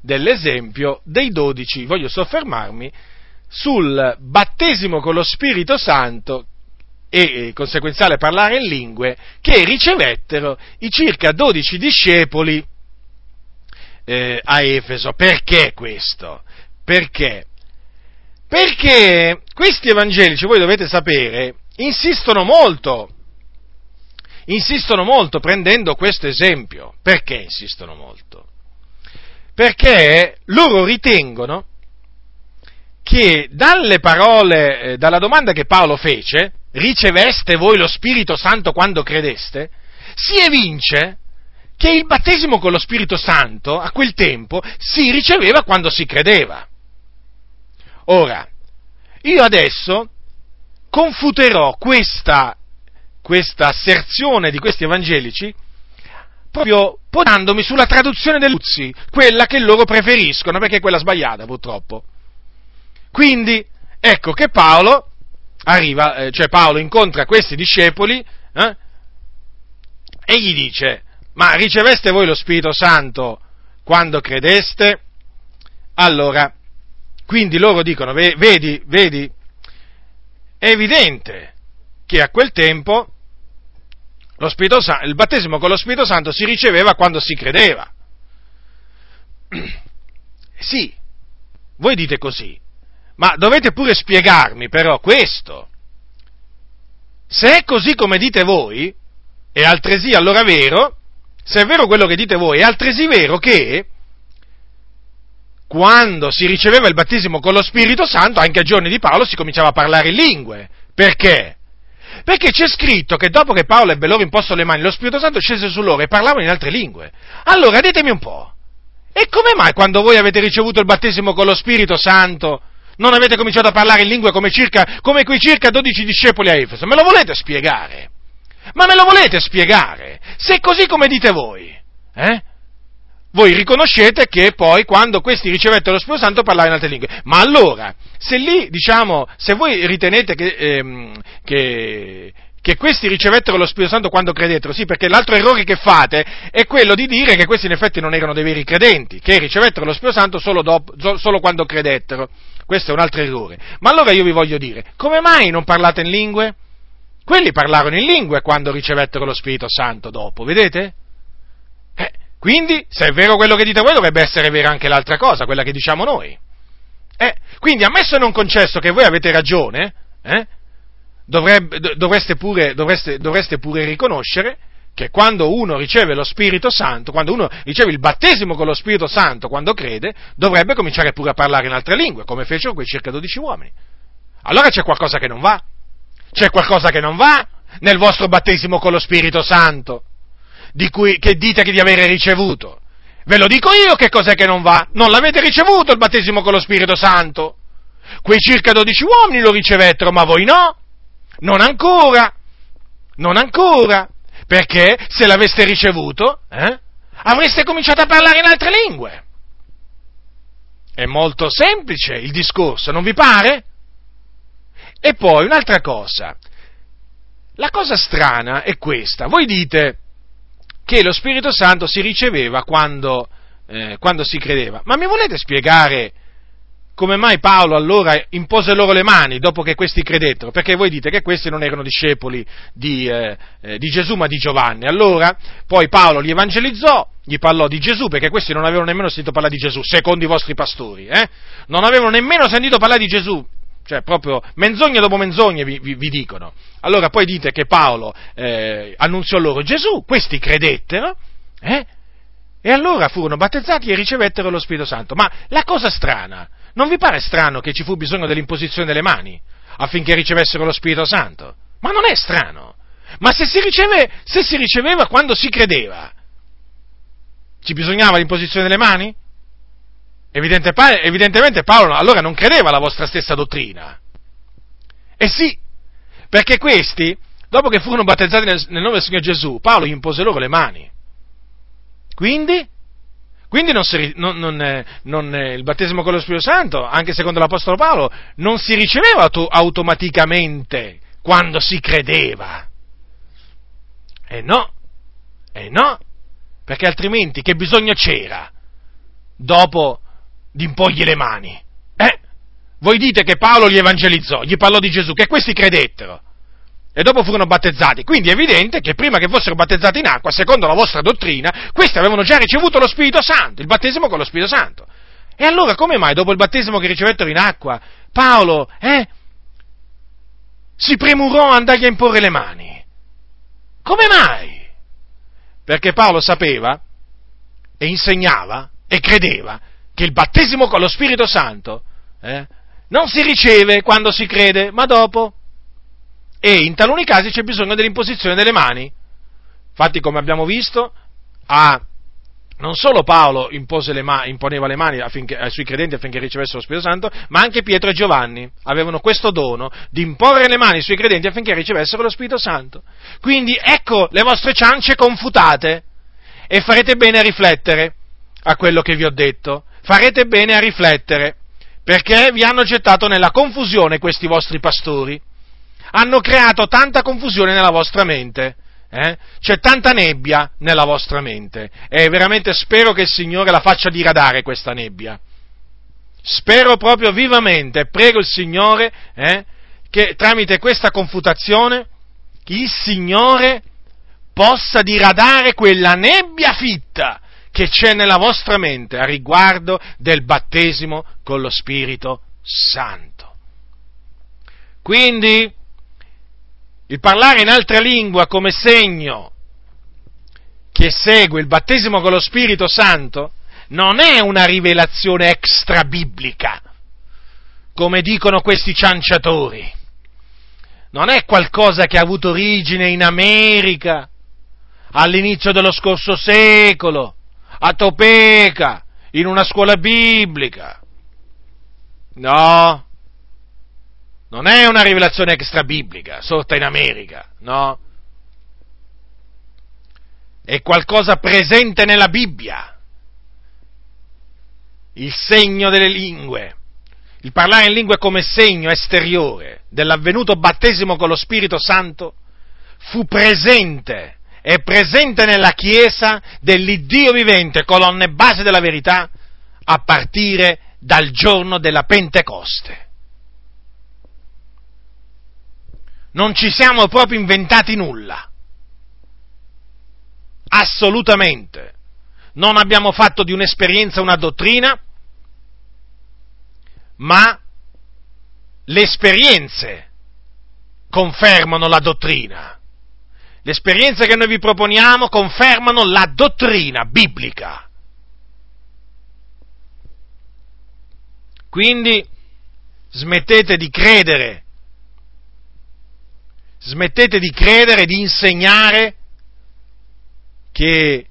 dell'esempio dei dodici, voglio soffermarmi sul battesimo con lo Spirito Santo e conseguenziale parlare in lingue che ricevettero i circa 12 discepoli eh, a Efeso. Perché questo? Perché? Perché questi evangelici, voi dovete sapere, insistono molto, insistono molto prendendo questo esempio. Perché insistono molto? Perché loro ritengono che dalle parole, eh, dalla domanda che Paolo fece, riceveste voi lo Spirito Santo quando credeste, si evince che il battesimo con lo Spirito Santo a quel tempo si riceveva quando si credeva. Ora, io adesso confuterò questa, questa asserzione di questi evangelici proprio ponendomi sulla traduzione dell'Uzzi, quella che loro preferiscono, perché è quella sbagliata purtroppo. Quindi, ecco che Paolo arriva, eh, cioè Paolo incontra questi discepoli eh, e gli dice, ma riceveste voi lo Spirito Santo quando credeste? Allora, quindi loro dicono, vedi, vedi, è evidente che a quel tempo Santo, il battesimo con lo Spirito Santo si riceveva quando si credeva. [clears throat] Sì, voi dite così, ma dovete pure spiegarmi però questo. Se è così come dite voi, è altresì allora vero, se è vero quello che dite voi, è altresì vero che quando si riceveva il battesimo con lo Spirito Santo, anche a giorni di Paolo si cominciava a parlare in lingue. Perché? Perché c'è scritto che dopo che Paolo ebbe loro imposto le mani, lo Spirito Santo scese su loro e parlavano in altre lingue. Allora ditemi un po', e come mai quando voi avete ricevuto il battesimo con lo Spirito Santo non avete cominciato a parlare in lingue come, circa, come quei circa 12 discepoli a Efeso? Me lo volete spiegare? Ma me lo volete spiegare? Se è così come dite voi, eh? voi riconoscete che poi quando questi ricevettero lo Spirito Santo parlare in altre lingue. Ma allora, se lì, diciamo, se voi ritenete che, ehm, che, che questi ricevettero lo Spirito Santo quando credettero, sì, perché l'altro errore che fate è quello di dire che questi in effetti non erano dei veri credenti, che ricevettero lo Spirito Santo solo, dopo, solo quando credettero. Questo è un altro errore. Ma allora io vi voglio dire, come mai non parlate in lingue? Quelli parlarono in lingue quando ricevettero lo Spirito Santo dopo, vedete? Eh, quindi, se è vero quello che dite voi, dovrebbe essere vera anche l'altra cosa, quella che diciamo noi. Eh, quindi, ammesso e non concesso che voi avete ragione, eh, dovrebbe, dovreste, pure, dovreste, dovreste pure riconoscere che quando uno riceve lo Spirito Santo, quando uno riceve il battesimo con lo Spirito Santo, quando crede, dovrebbe cominciare pure a parlare in altre lingue, come fecero quei circa 12 uomini. Allora c'è qualcosa che non va. C'è qualcosa che non va nel vostro battesimo con lo Spirito Santo, di cui, che dite di avere ricevuto. Ve lo dico io che cos'è che non va. Non l'avete ricevuto il battesimo con lo Spirito Santo. Quei circa 12 uomini lo ricevettero, ma voi no. Non ancora. Non ancora. Perché se l'aveste ricevuto, eh, avreste cominciato a parlare in altre lingue. È molto semplice il discorso, non vi pare? E poi un'altra cosa. La cosa strana è questa. Voi dite che lo Spirito Santo si riceveva quando, eh, quando si credeva. Ma mi volete spiegare come mai Paolo allora impose loro le mani dopo che questi credettero? Perché voi dite che questi non erano discepoli di, eh, eh, di, Gesù ma di Giovanni. Allora, poi Paolo li evangelizzò, gli parlò di Gesù, perché questi non avevano nemmeno sentito parlare di Gesù, secondo i vostri pastori, eh? Non avevano nemmeno sentito parlare di Gesù, cioè proprio menzogne dopo menzogne vi, vi, vi dicono. Allora poi dite che Paolo eh, annunziò loro Gesù, questi credettero, eh? E allora furono battezzati e ricevettero lo Spirito Santo. Ma la cosa strana, non vi pare strano che ci fu bisogno dell'imposizione delle mani affinché ricevessero lo Spirito Santo? Ma non è strano. Ma se si, riceve, se si riceveva quando si credeva, ci bisognava l'imposizione delle mani? Evidente, evidentemente Paolo allora non credeva alla vostra stessa dottrina. E sì, perché questi, dopo che furono battezzati nel, nel nome del Signore Gesù, Paolo impose loro le mani. Quindi, quindi non si, non, non, non, il battesimo con lo Spirito Santo, anche secondo l'Apostolo Paolo, non si riceveva auto, automaticamente quando si credeva. E no, e no, perché altrimenti che bisogno c'era dopo di imporgli le mani. Eh? Voi dite che Paolo li evangelizzò, gli parlò di Gesù, che questi credettero e dopo furono battezzati. Quindi è evidente che prima che fossero battezzati in acqua, secondo la vostra dottrina, questi avevano già ricevuto lo Spirito Santo, il battesimo con lo Spirito Santo. E allora come mai dopo il battesimo che ricevettero in acqua, Paolo, eh, si premurò a andargli a imporre le mani? Come mai? Perché Paolo sapeva e insegnava e credeva che il battesimo con lo Spirito Santo eh, non si riceve quando si crede, ma dopo. E in taluni casi c'è bisogno dell'imposizione delle mani. Infatti, come abbiamo visto, a, non solo Paolo le ma, imponeva le mani affinché, ai suoi credenti affinché ricevessero lo Spirito Santo, ma anche Pietro e Giovanni avevano questo dono di imporre le mani ai suoi credenti affinché ricevessero lo Spirito Santo. Quindi ecco le vostre ciance confutate e farete bene a riflettere a quello che vi ho detto farete bene a riflettere, perché vi hanno gettato nella confusione questi vostri pastori. Hanno creato tanta confusione nella vostra mente. Eh? C'è tanta nebbia nella vostra mente e veramente spero che il Signore la faccia diradare questa nebbia. Spero proprio vivamente, prego il Signore eh, che tramite questa confutazione il Signore possa diradare quella nebbia fitta che c'è nella vostra mente a riguardo del battesimo con lo Spirito Santo. Quindi, il parlare in altra lingua come segno che segue il battesimo con lo Spirito Santo non è una rivelazione extra biblica, come dicono questi cianciatori. Non è qualcosa che ha avuto origine in America all'inizio dello scorso secolo a Topeka, in una scuola biblica. No, non è una rivelazione extra biblica, sorta in America, no. È qualcosa presente nella Bibbia, il segno delle lingue, il parlare in lingue come segno esteriore dell'avvenuto battesimo con lo Spirito Santo, fu presente, è presente nella Chiesa dell'Iddio vivente, colonne base della verità, a partire dal giorno della Pentecoste. Non ci siamo proprio inventati nulla. Assolutamente. Non abbiamo fatto di un'esperienza una dottrina, ma le esperienze confermano la dottrina. Le esperienze che noi vi proponiamo confermano la dottrina biblica. Quindi smettete di credere, smettete di credere, di insegnare che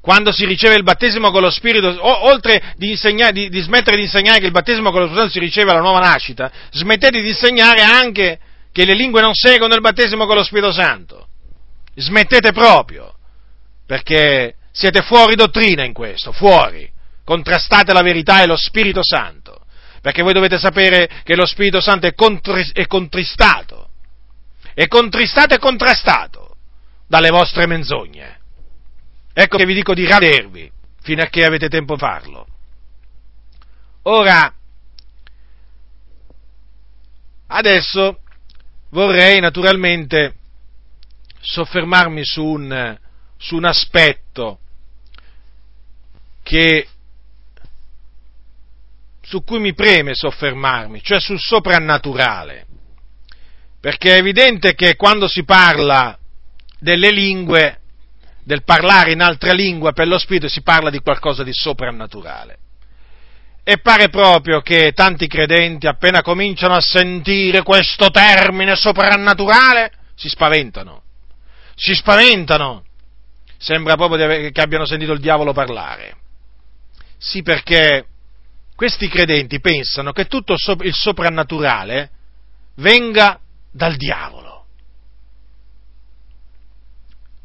quando si riceve il battesimo con lo Spirito, o, oltre di, di, di, smettere di insegnare che il battesimo con lo Spirito si riceve alla nuova nascita, smettete di insegnare anche che le lingue non seguono il battesimo con lo Spirito Santo. Smettete proprio, perché siete fuori dottrina in questo, fuori. Contrastate la verità e lo Spirito Santo, perché voi dovete sapere che lo Spirito Santo è, contri, è contristato, è contristato e contrastato dalle vostre menzogne. Ecco che vi dico di ravvedervi fino a che avete tempo di farlo. Ora, adesso vorrei naturalmente soffermarmi su un, su un aspetto che, su cui mi preme soffermarmi, cioè sul soprannaturale. Perché è evidente che quando si parla delle lingue del parlare in altra lingua per lo Spirito si parla di qualcosa di soprannaturale. E pare proprio che tanti credenti, appena cominciano a sentire questo termine soprannaturale, si spaventano. Si spaventano. Sembra proprio che abbiano sentito il diavolo parlare. Sì, perché questi credenti pensano che tutto il soprannaturale venga dal diavolo.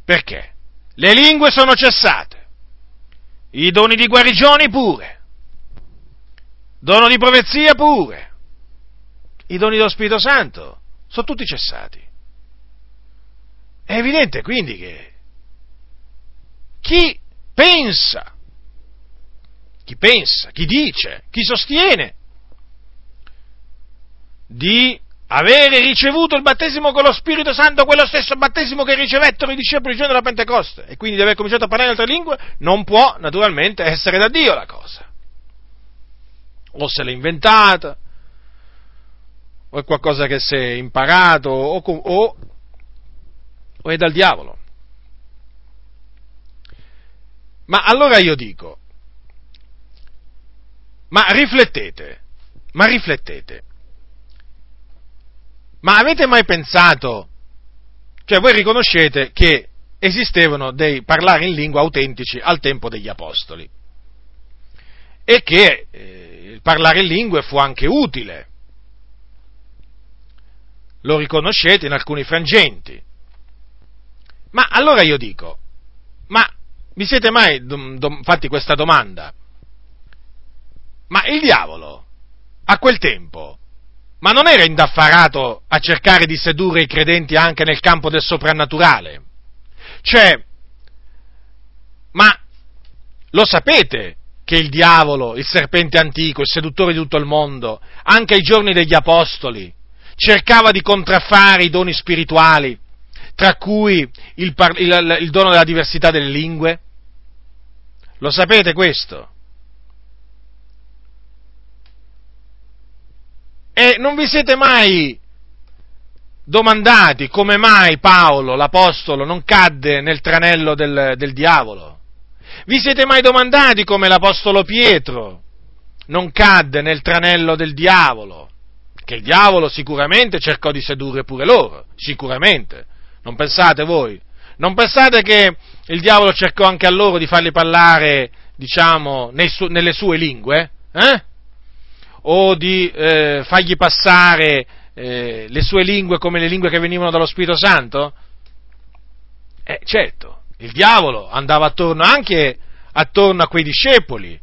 Perché? Le lingue sono cessate, i doni di guarigione pure, dono di profezia pure, i doni dello Spirito Santo sono tutti cessati. È evidente quindi che chi pensa, chi pensa, chi dice, chi sostiene di avere ricevuto il battesimo con lo Spirito Santo, quello stesso battesimo che ricevettero i discepoli il giorno della Pentecoste, e quindi di aver cominciato a parlare in altre lingue, non può naturalmente essere da Dio la cosa. O se l'è inventata, o è qualcosa che si è imparato, o, o, o è dal diavolo. Ma allora io dico, ma riflettete, ma riflettete ma avete mai pensato, cioè voi riconoscete che esistevano dei parlari in lingua autentici al tempo degli apostoli e che eh, il parlare in lingue fu anche utile, lo riconoscete in alcuni frangenti. Ma allora io dico, ma vi siete mai dom, dom, fatti questa domanda? Ma il diavolo a quel tempo ma non era indaffarato a cercare di sedurre i credenti anche nel campo del soprannaturale? Cioè, ma lo sapete che il diavolo, il serpente antico, il seduttore di tutto il mondo, anche ai giorni degli apostoli, cercava di contraffare i doni spirituali, tra cui il, il, il dono della diversità delle lingue? Lo sapete questo? E non vi siete mai domandati come mai Paolo, l'Apostolo, non cadde nel tranello del, del diavolo? Vi siete mai domandati come l'Apostolo Pietro non cadde nel tranello del diavolo? Che il diavolo sicuramente cercò di sedurre pure loro, sicuramente. Non pensate voi? Non pensate che il diavolo cercò anche a loro di farli parlare, diciamo, su- nelle sue lingue? Eh? O di eh, fargli passare eh, le sue lingue come le lingue che venivano dallo Spirito Santo? Eh, certo, il diavolo andava attorno anche attorno a quei discepoli,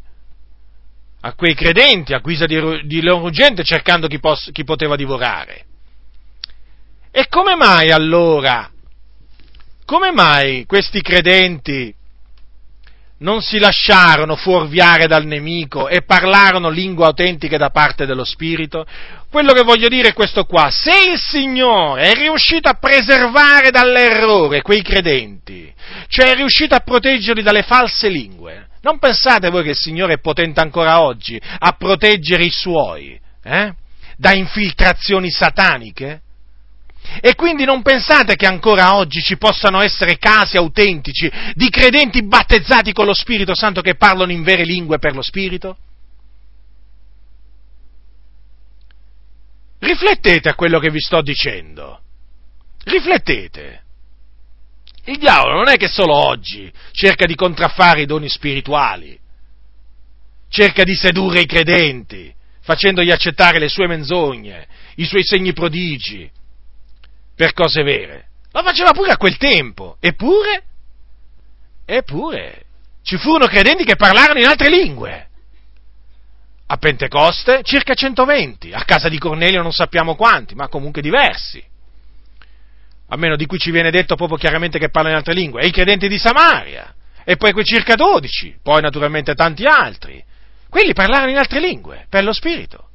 a quei credenti a guisa di, di leone ruggente cercando chi, pos- chi poteva divorare. E come mai allora, come mai questi credenti non si lasciarono fuorviare dal nemico e parlarono lingue autentiche da parte dello Spirito? Quello che voglio dire è questo qua, se il Signore è riuscito a preservare dall'errore quei credenti, cioè è riuscito a proteggerli dalle false lingue, non pensate voi che il Signore è potente ancora oggi a proteggere i suoi eh? da infiltrazioni sataniche? E quindi non pensate che ancora oggi ci possano essere casi autentici di credenti battezzati con lo Spirito Santo che parlano in vere lingue per lo Spirito? Riflettete a quello che vi sto dicendo. Riflettete. Il diavolo non è che solo oggi cerca di contraffare i doni spirituali, cerca di sedurre i credenti, facendogli accettare le sue menzogne, i suoi segni prodigi, per cose vere. Lo faceva pure a quel tempo, eppure, eppure, ci furono credenti che parlarono in altre lingue. A Pentecoste circa 120, a casa di Cornelio non sappiamo quanti, ma comunque diversi almeno di cui ci viene detto proprio chiaramente che parla in altre lingue, e i credenti di Samaria, e poi quei circa 12, poi naturalmente tanti altri. Quelli parlarono in altre lingue, per lo Spirito.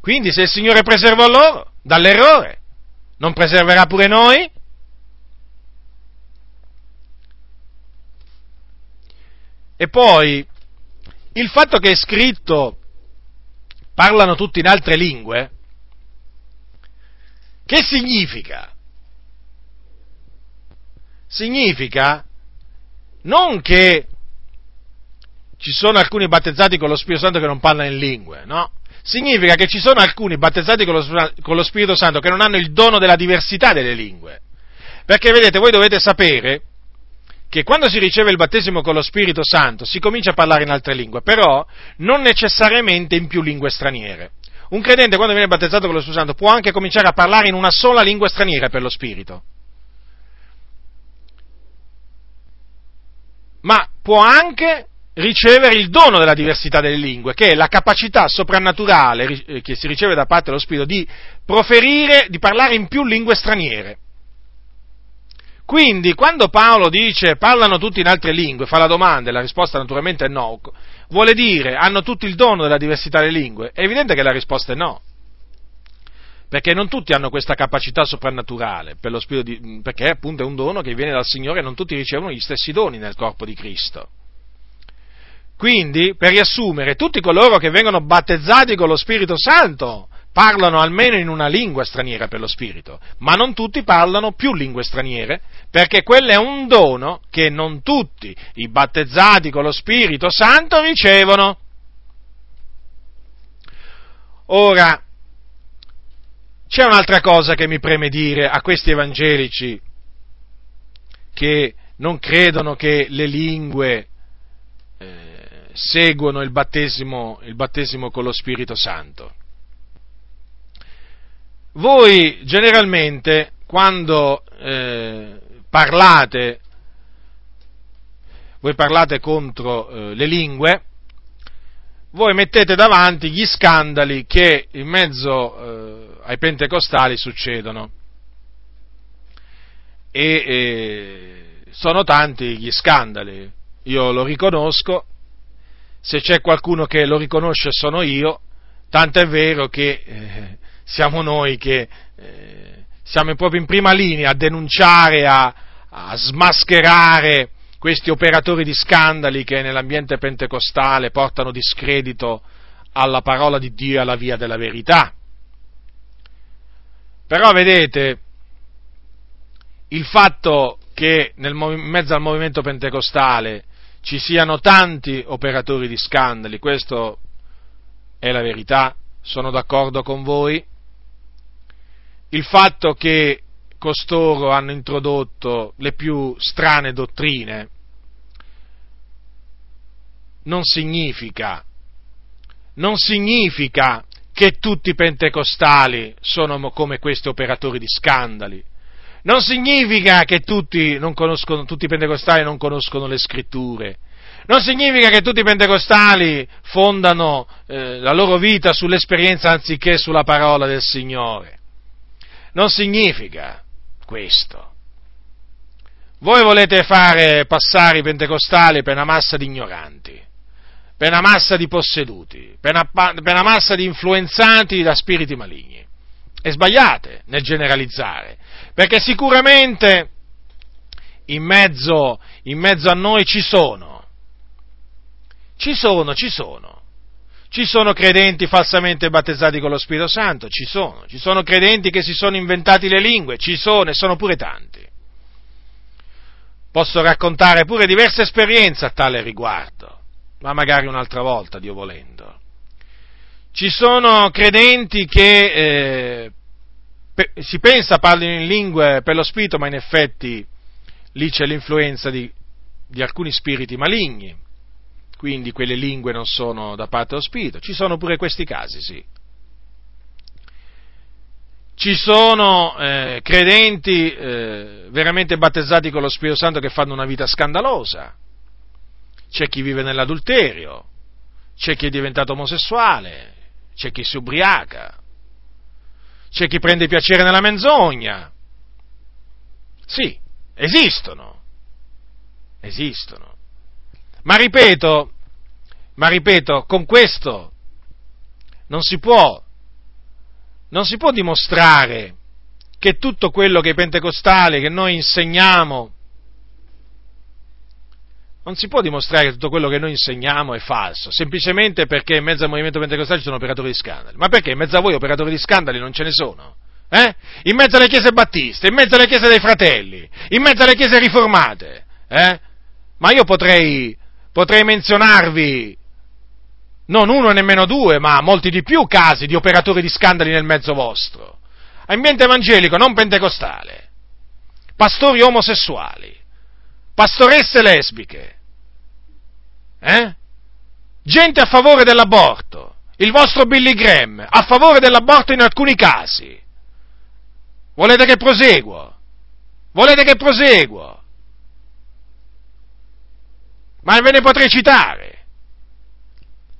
Quindi se il Signore preservò loro dall'errore, non preserverà pure noi? E poi il fatto che è scritto parlano tutti in altre lingue, che significa? Significa non che ci sono alcuni battezzati con lo Spirito Santo che non parlano in lingue, no? Significa che ci sono alcuni battezzati con lo, con lo Spirito Santo che non hanno il dono della diversità delle lingue. Perché vedete, voi dovete sapere che quando si riceve il battesimo con lo Spirito Santo si comincia a parlare in altre lingue, però non necessariamente in più lingue straniere. Un credente quando viene battezzato con lo Spirito Santo può anche cominciare a parlare in una sola lingua straniera per lo Spirito. Ma può anche ricevere il dono della diversità delle lingue, che è la capacità soprannaturale eh, che si riceve da parte dello Spirito di proferire, di parlare in più lingue straniere. Quindi, quando Paolo dice parlano tutti in altre lingue, fa la domanda e la risposta naturalmente è no, vuole dire hanno tutti il dono della diversità delle lingue? È evidente che la risposta è no. Perché non tutti hanno questa capacità soprannaturale, per di, perché appunto è un dono che viene dal Signore e non tutti ricevono gli stessi doni nel corpo di Cristo. Quindi, per riassumere, tutti coloro che vengono battezzati con lo Spirito Santo parlano almeno in una lingua straniera per lo Spirito, ma non tutti parlano più lingue straniere, perché quello è un dono che non tutti i battezzati con lo Spirito Santo ricevono. Ora, c'è un'altra cosa che mi preme dire a questi evangelici che non credono che le lingue eh, seguono il battesimo, il battesimo con lo Spirito Santo. Voi generalmente quando eh, parlate, voi parlate contro eh, le lingue, voi mettete davanti gli scandali che in mezzo eh, ai pentecostali succedono. E sono tanti gli scandali, io lo riconosco, se c'è qualcuno che lo riconosce sono io, tanto è vero che eh, siamo noi che eh, siamo proprio in prima linea a denunciare, a, a smascherare questi operatori di scandali che nell'ambiente pentecostale portano discredito alla parola di Dio e alla via della verità. Però vedete, il fatto che nel, in mezzo al movimento pentecostale ci siano tanti operatori di scandali, questo è la verità, sono d'accordo con voi, il fatto che costoro hanno introdotto le più strane dottrine non significa, non significa che tutti i pentecostali sono come questi operatori di scandali. Non significa che tutti, tutti i pentecostali non conoscono le scritture. Non significa che tutti i pentecostali fondano eh, la loro vita sull'esperienza anziché sulla parola del Signore. Non significa questo. Voi volete fare passare i pentecostali per una massa di ignoranti, per una massa di posseduti, per una, per una massa di influenzati da spiriti maligni. E sbagliate nel generalizzare, perché sicuramente in mezzo, in mezzo a noi ci sono ci sono, ci sono. Ci sono credenti falsamente battezzati con lo Spirito Santo, ci sono. Ci sono credenti che si sono inventati le lingue, ci sono e sono pure tanti. Posso raccontare pure diverse esperienze a tale riguardo, ma magari un'altra volta, Dio volendo. Ci sono credenti che eh, si pensa parlino in lingue per lo Spirito, ma in effetti lì c'è l'influenza di, di alcuni spiriti maligni quindi quelle lingue non sono da parte dello Spirito. Ci sono pure questi casi, sì. Ci sono eh, credenti eh, veramente battezzati con lo Spirito Santo che fanno una vita scandalosa. C'è chi vive nell'adulterio, c'è chi è diventato omosessuale, c'è chi si ubriaca, c'è chi prende piacere nella menzogna. Sì, esistono, esistono. Ma ripeto, ma ripeto, con questo non si può, non si può dimostrare che tutto quello che i pentecostali, che noi insegniamo, non si può dimostrare che tutto quello che noi insegniamo è falso, semplicemente perché in mezzo al movimento pentecostale ci sono operatori di scandali. Ma perché in mezzo a voi operatori di scandali non ce ne sono? Eh? In mezzo alle chiese battiste, in mezzo alle chiese dei fratelli, in mezzo alle chiese riformate. Eh? Ma io potrei, potrei menzionarvi non uno e nemmeno due, ma molti di più casi di operatori di scandali nel mezzo vostro. Ambiente evangelico, non pentecostale. Pastori omosessuali. Pastoresse lesbiche. Eh? Gente a favore dell'aborto. Il vostro Billy Graham, a favore dell'aborto in alcuni casi. Volete che proseguo? Volete che proseguo? Ma ve ne potrei citare.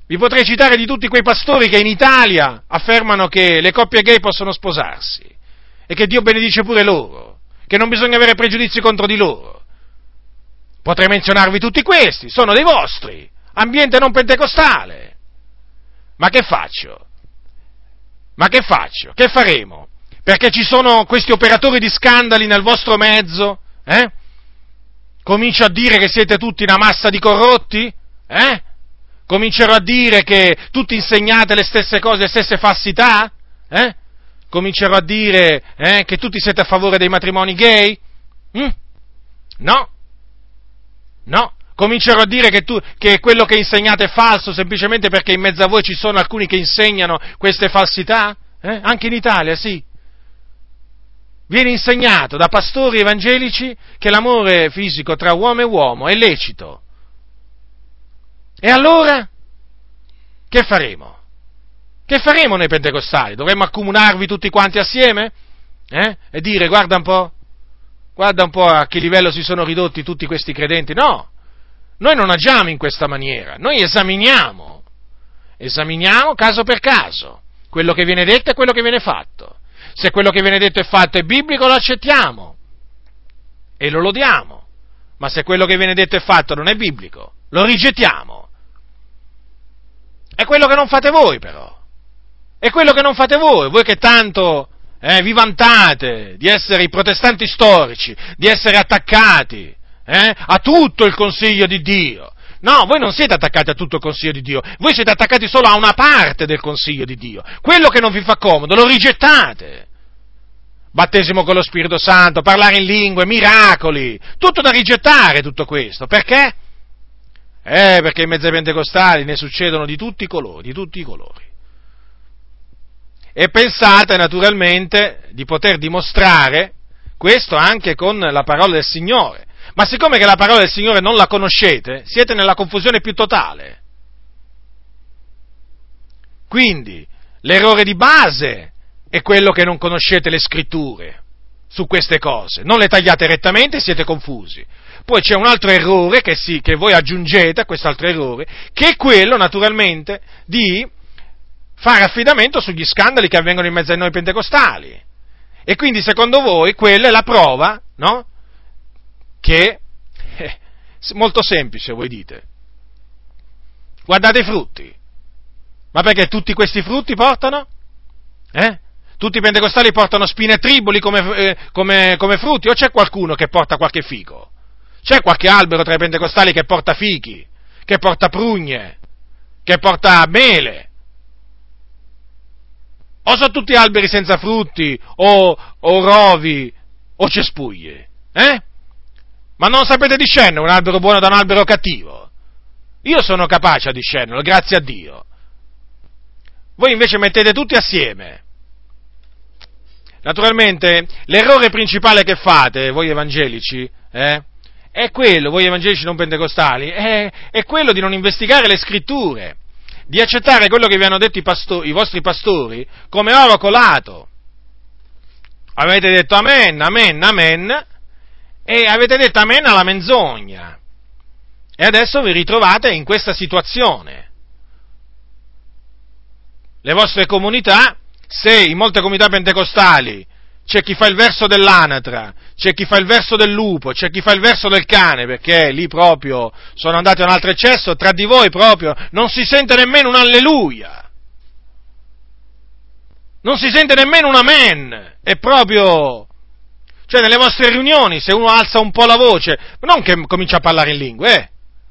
Vi potrei citare di tutti quei pastori che in Italia affermano che le coppie gay possono sposarsi e che Dio benedice pure loro, che non bisogna avere pregiudizi contro di loro. Potrei menzionarvi tutti questi, sono dei vostri, ambiente non pentecostale. Ma che faccio? Ma che faccio? Che faremo? Perché ci sono questi operatori di scandali nel vostro mezzo? Eh? Comincio a dire che siete tutti una massa di corrotti? Eh? Comincerò a dire che tutti insegnate le stesse cose, le stesse falsità? Eh? Comincerò a dire eh, che tutti siete a favore dei matrimoni gay? Mm? No, no. Comincerò a dire che, tu, che quello che insegnate è falso semplicemente perché in mezzo a voi ci sono alcuni che insegnano queste falsità? Eh? Anche in Italia, sì viene insegnato da pastori evangelici che l'amore fisico tra uomo e uomo è lecito. E allora che faremo? Che faremo noi pentecostali? Dovremmo accomunarvi tutti quanti assieme? Eh? E dire guarda un po', guarda un po' a che livello si sono ridotti tutti questi credenti? No, noi non agiamo in questa maniera, noi esaminiamo, esaminiamo caso per caso quello che viene detto e quello che viene fatto. Se quello che viene detto e fatto è biblico lo accettiamo e lo lodiamo, ma se quello che viene detto e fatto non è biblico, lo rigettiamo. È quello che non fate voi però. È quello che non fate voi, voi che tanto eh, vi vantate di essere i protestanti storici, di essere attaccati eh, a tutto il consiglio di Dio. No, voi non siete attaccati a tutto il consiglio di Dio, voi siete attaccati solo a una parte del consiglio di Dio. Quello che non vi fa comodo lo rigettate battesimo con lo Spirito Santo, parlare in lingue, miracoli, tutto da rigettare tutto questo. Perché? Eh, perché in mezzo ai pentecostali ne succedono di tutti i colori, di tutti i colori. E pensate naturalmente di poter dimostrare questo anche con la parola del Signore. Ma siccome che la parola del Signore non la conoscete, siete nella confusione più totale. Quindi, l'errore di base è quello che non conoscete le scritture su queste cose, non le tagliate rettamente e siete confusi. poi c'è un altro errore che, si, che voi aggiungete a quest'altro errore, che è quello naturalmente di fare affidamento sugli scandali che avvengono in mezzo a noi pentecostali. E quindi secondo voi quella è la prova, no? Che, eh, molto semplice voi dite, guardate i frutti, ma perché tutti questi frutti portano? Eh? Tutti i pentecostali portano spine triboli come, eh, come, come frutti o c'è qualcuno che porta qualche fico? C'è qualche albero tra i pentecostali che porta fichi, che porta prugne, che porta mele? O sono tutti alberi senza frutti, o, o rovi, o cespuglie? Eh? Ma non sapete discernere un albero buono da un albero cattivo? Io sono capace a discernerlo, grazie a Dio. Voi invece mettete tutti assieme. Naturalmente, l'errore principale che fate, voi evangelici, eh, è quello, voi evangelici non pentecostali, è, è, quello di non investigare le scritture, di accettare quello che vi hanno detto i, pastori, i vostri pastori come oro colato. Avete detto amen, amen, amen, e avete detto amen alla menzogna. E adesso vi ritrovate in questa situazione. Le vostre comunità, se in molte comunità pentecostali c'è chi fa il verso dell'anatra, c'è chi fa il verso del lupo, c'è chi fa il verso del cane, perché lì proprio sono andati a un altro eccesso, tra di voi proprio non si sente nemmeno un alleluia. Non si sente nemmeno un amen. È proprio... Cioè nelle vostre riunioni, se uno alza un po' la voce, non che comincia a parlare in lingue, eh.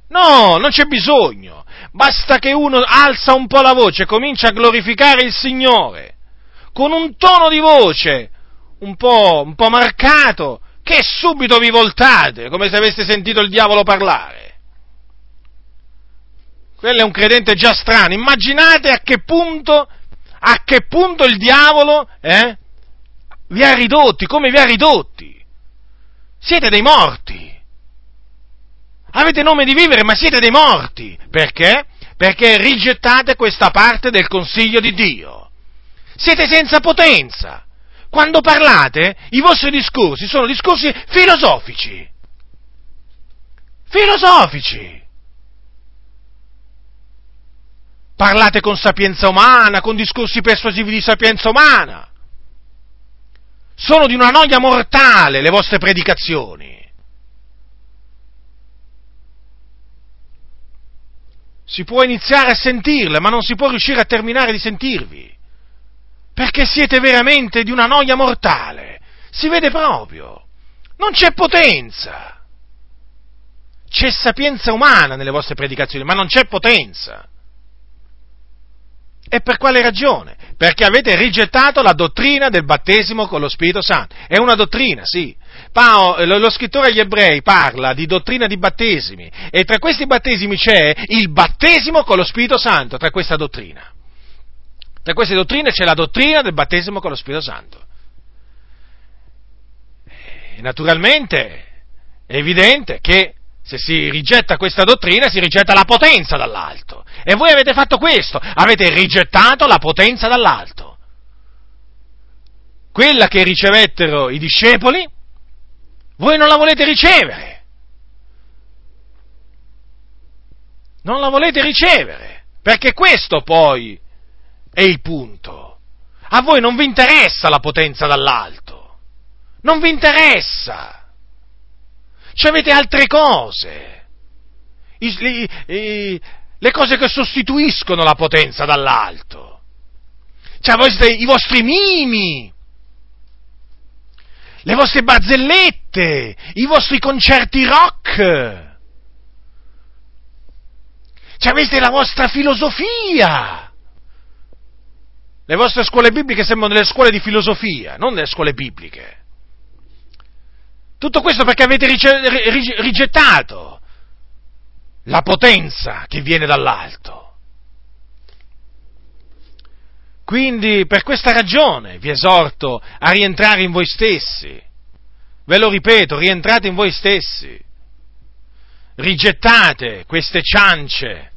No, non c'è bisogno. Basta che uno alza un po' la voce e comincia a glorificare il Signore. Con un tono di voce un po', un po' marcato, che subito vi voltate, come se aveste sentito il diavolo parlare. Quello è un credente già strano. Immaginate a che punto, a che punto il diavolo eh, vi ha ridotti, come vi ha ridotti. Siete dei morti. Avete nome di vivere, ma siete dei morti. Perché? Perché rigettate questa parte del consiglio di Dio. Siete senza potenza. Quando parlate, i vostri discorsi sono discorsi filosofici. Filosofici. Parlate con sapienza umana, con discorsi persuasivi di sapienza umana. Sono di una noia mortale le vostre predicazioni. Si può iniziare a sentirle, ma non si può riuscire a terminare di sentirvi perché siete veramente di una noia mortale. Si vede proprio. Non c'è potenza. C'è sapienza umana nelle vostre predicazioni, ma non c'è potenza. E per quale ragione? Perché avete rigettato la dottrina del battesimo con lo Spirito Santo. È una dottrina, sì. Paolo, lo scrittore agli ebrei parla di dottrina di battesimi e tra questi battesimi c'è il battesimo con lo Spirito Santo, tra questa dottrina. Tra queste dottrine c'è la dottrina del battesimo con lo Spirito Santo. E naturalmente è evidente che se si rigetta questa dottrina si rigetta la potenza dall'alto. E voi avete fatto questo, avete rigettato la potenza dall'alto. Quella che ricevettero i discepoli, voi non la volete ricevere. Non la volete ricevere, perché questo poi è il punto. A voi non vi interessa la potenza dall'alto. Non vi interessa. Ci avete altre cose. I, i, i, le cose che sostituiscono la potenza dall'alto. Cioè, voi siete i vostri mimi, le vostre barzellette, i vostri concerti rock. Cioè, avete la vostra filosofia. Le vostre scuole bibliche sembrano delle scuole di filosofia, non delle scuole bibliche. Tutto questo perché avete rigettato la potenza che viene dall'alto. Quindi per questa ragione vi esorto a rientrare in voi stessi. Ve lo ripeto, rientrate in voi stessi. Rigettate queste ciance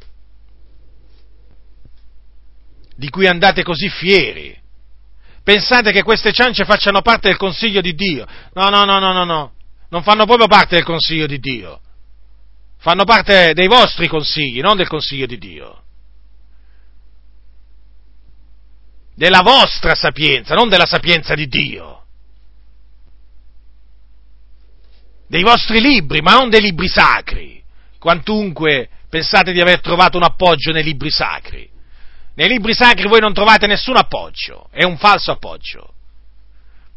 di cui andate così fieri. Pensate che queste ciance facciano parte del consiglio di Dio? No, no, no, no, no, no. non fanno proprio parte del consiglio di Dio, fanno parte dei vostri consigli, non del consiglio di Dio. Della vostra sapienza, non della sapienza di Dio. Dei vostri libri, ma non dei libri sacri. Quantunque pensate di aver trovato un appoggio nei libri sacri. Nei libri sacri voi non trovate nessun appoggio, è un falso appoggio.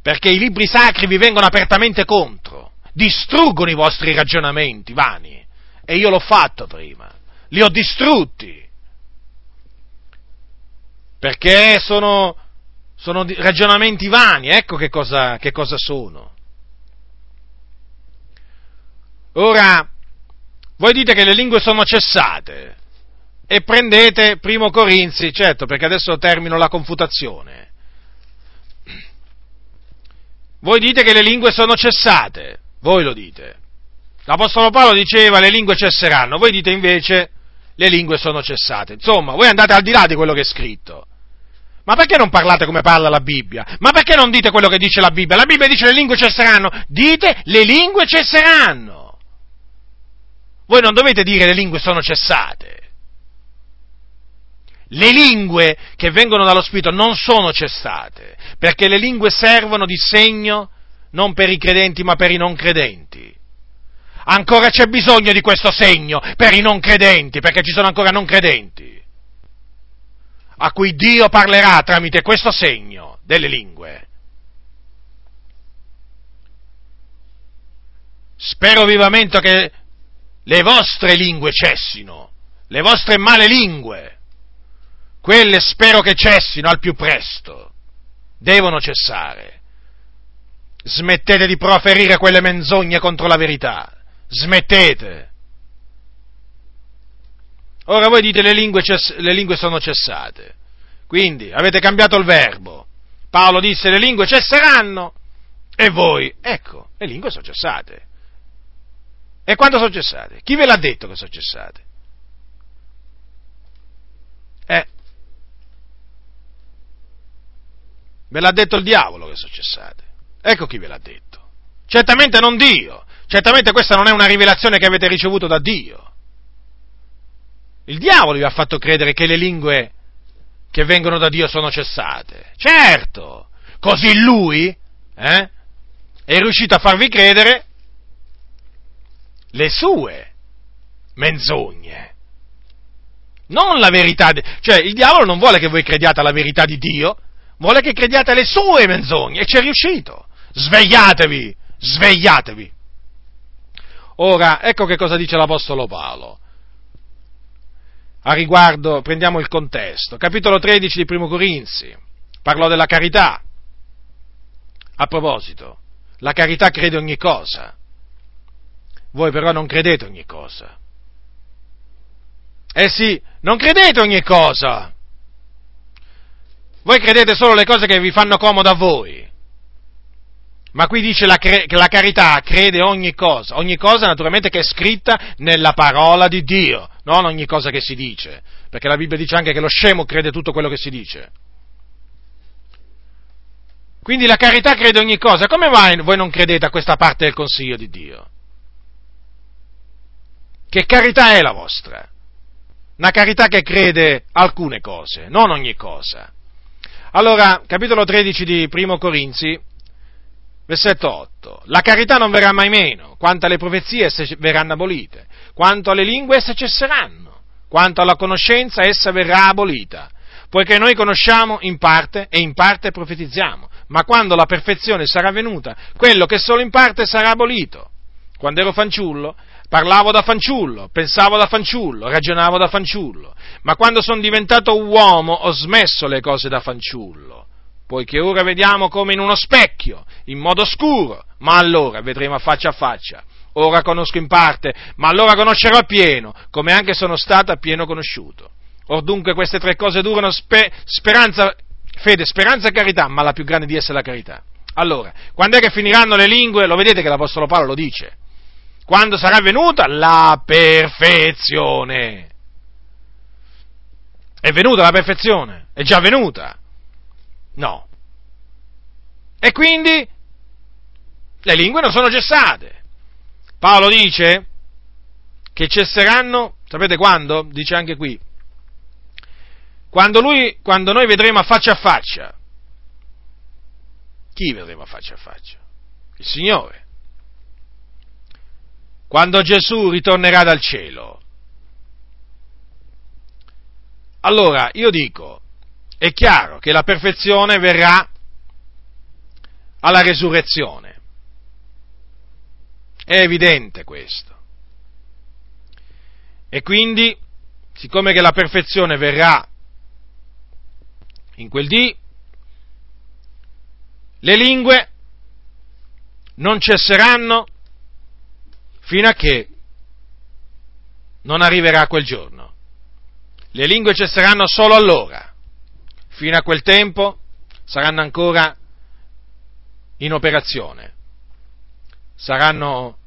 Perché i libri sacri vi vengono apertamente contro, distruggono i vostri ragionamenti vani. E io l'ho fatto prima, li ho distrutti. Perché sono, sono ragionamenti vani, ecco che cosa, che cosa sono. Ora, voi dite che le lingue sono cessate e prendete Primo Corinzi, certo, perché adesso termino la confutazione. Voi dite che le lingue sono cessate, voi lo dite. L'Apostolo Paolo diceva le lingue cesseranno, voi dite invece le lingue sono cessate. Insomma, voi andate al di là di quello che è scritto. Ma perché non parlate come parla la Bibbia? Ma perché non dite quello che dice la Bibbia? La Bibbia dice le lingue cesseranno, dite le lingue cesseranno. Voi non dovete dire le lingue sono cessate. Le lingue che vengono dallo Spirito non sono cessate, perché le lingue servono di segno non per i credenti ma per i non credenti. Ancora c'è bisogno di questo segno per i non credenti, perché ci sono ancora non credenti, a cui Dio parlerà tramite questo segno delle lingue. Spero vivamente che le vostre lingue cessino, le vostre male lingue quelle spero che cessino al più presto, devono cessare. Smettete di proferire quelle menzogne contro la verità, smettete. Ora voi dite le lingue, cess- le lingue sono cessate, quindi avete cambiato il verbo. Paolo disse le lingue cesseranno e voi, ecco, le lingue sono cessate. E quando sono cessate? Chi ve l'ha detto che sono cessate? Eh, Ve l'ha detto il diavolo che sono cessate. Ecco chi ve l'ha detto. Certamente non Dio. Certamente questa non è una rivelazione che avete ricevuto da Dio. Il diavolo vi ha fatto credere che le lingue che vengono da Dio sono cessate. Certo. Così lui eh, è riuscito a farvi credere le sue menzogne. Non la verità, cioè il diavolo non vuole che voi crediate alla verità di Dio, vuole che crediate alle sue menzogne e ci è riuscito. Svegliatevi, svegliatevi. Ora, ecco che cosa dice l'Apostolo Paolo. A riguardo, prendiamo il contesto. Capitolo 13 di Primo Corinzi, parlò della carità. A proposito, la carità crede ogni cosa. Voi però non credete ogni cosa. Eh sì, non credete ogni cosa. Voi credete solo le cose che vi fanno comodo a voi. Ma qui dice la che la carità crede ogni cosa, ogni cosa naturalmente che è scritta nella parola di Dio, non ogni cosa che si dice, perché la Bibbia dice anche che lo scemo crede tutto quello che si dice. Quindi la carità crede ogni cosa, come mai voi non credete a questa parte del consiglio di Dio? Che carità è la vostra? Una carità che crede alcune cose, non ogni cosa. Allora, capitolo 13 di Primo Corinzi, versetto 8. La carità non verrà mai meno, quanto alle profezie esse verranno abolite, quanto alle lingue esse cesseranno, quanto alla conoscenza essa verrà abolita, poiché noi conosciamo in parte e in parte profetizziamo, ma quando la perfezione sarà venuta, quello che solo in parte sarà abolito. Quando ero fanciullo, Parlavo da fanciullo, pensavo da fanciullo, ragionavo da fanciullo, ma quando sono diventato uomo ho smesso le cose da fanciullo, poiché ora vediamo come in uno specchio, in modo scuro, ma allora vedremo a faccia a faccia. Ora conosco in parte, ma allora conoscerò appieno, come anche sono stato appieno conosciuto. Or dunque queste tre cose durano spe- speranza, fede, speranza e carità, ma la più grande di esse è la carità. Allora, quando è che finiranno le lingue? Lo vedete che l'Apostolo Paolo lo dice quando sarà venuta la perfezione. È venuta la perfezione? È già venuta? No. E quindi le lingue non sono cessate. Paolo dice che cesseranno, sapete quando? Dice anche qui, quando, lui, quando noi vedremo a faccia a faccia. Chi vedremo a faccia a faccia? Il Signore. Quando Gesù ritornerà dal cielo. Allora, io dico, è chiaro che la perfezione verrà alla resurrezione. È evidente questo. E quindi, siccome che la perfezione verrà in quel dì, le lingue non cesseranno fino a che non arriverà quel giorno. Le lingue cesseranno solo allora. Fino a quel tempo saranno ancora in operazione saranno,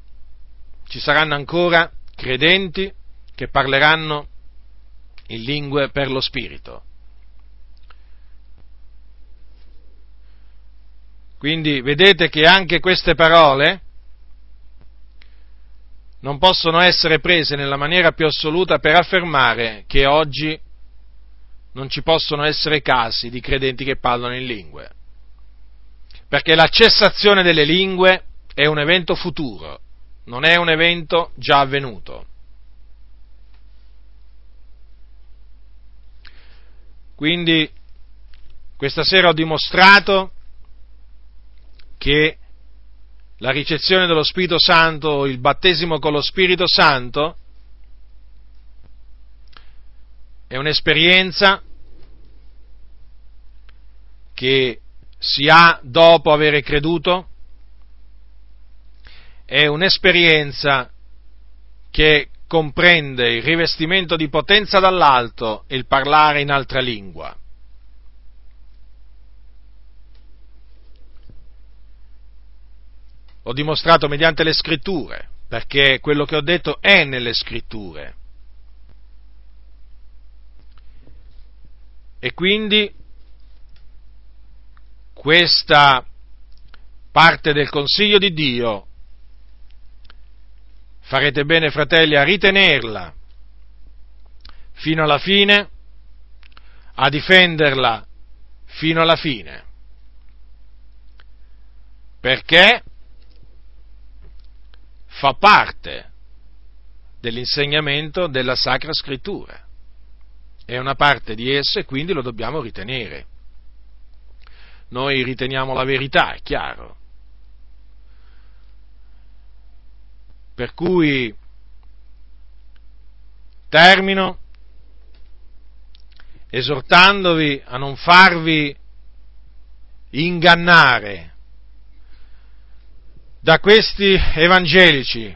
ci saranno ancora credenti che parleranno in lingue per lo Spirito. Quindi vedete che anche queste parole non possono essere prese nella maniera più assoluta per affermare che oggi non ci possono essere casi di credenti che parlano in lingue. Perché la cessazione delle lingue è un evento futuro, non è un evento già avvenuto. Quindi questa sera ho dimostrato che la ricezione dello Spirito Santo, il battesimo con lo Spirito Santo, è un'esperienza che si ha dopo aver creduto è un'esperienza che comprende il rivestimento di potenza dall'alto e il parlare in altra lingua. Ho dimostrato mediante le scritture, perché quello che ho detto è nelle scritture. E quindi questa parte del consiglio di Dio farete bene fratelli a ritenerla fino alla fine, a difenderla fino alla fine. Perché fa parte dell'insegnamento della Sacra Scrittura. È una parte di esso e quindi lo dobbiamo ritenere. Noi riteniamo la verità, è chiaro, Per cui termino esortandovi a non farvi ingannare da questi evangelici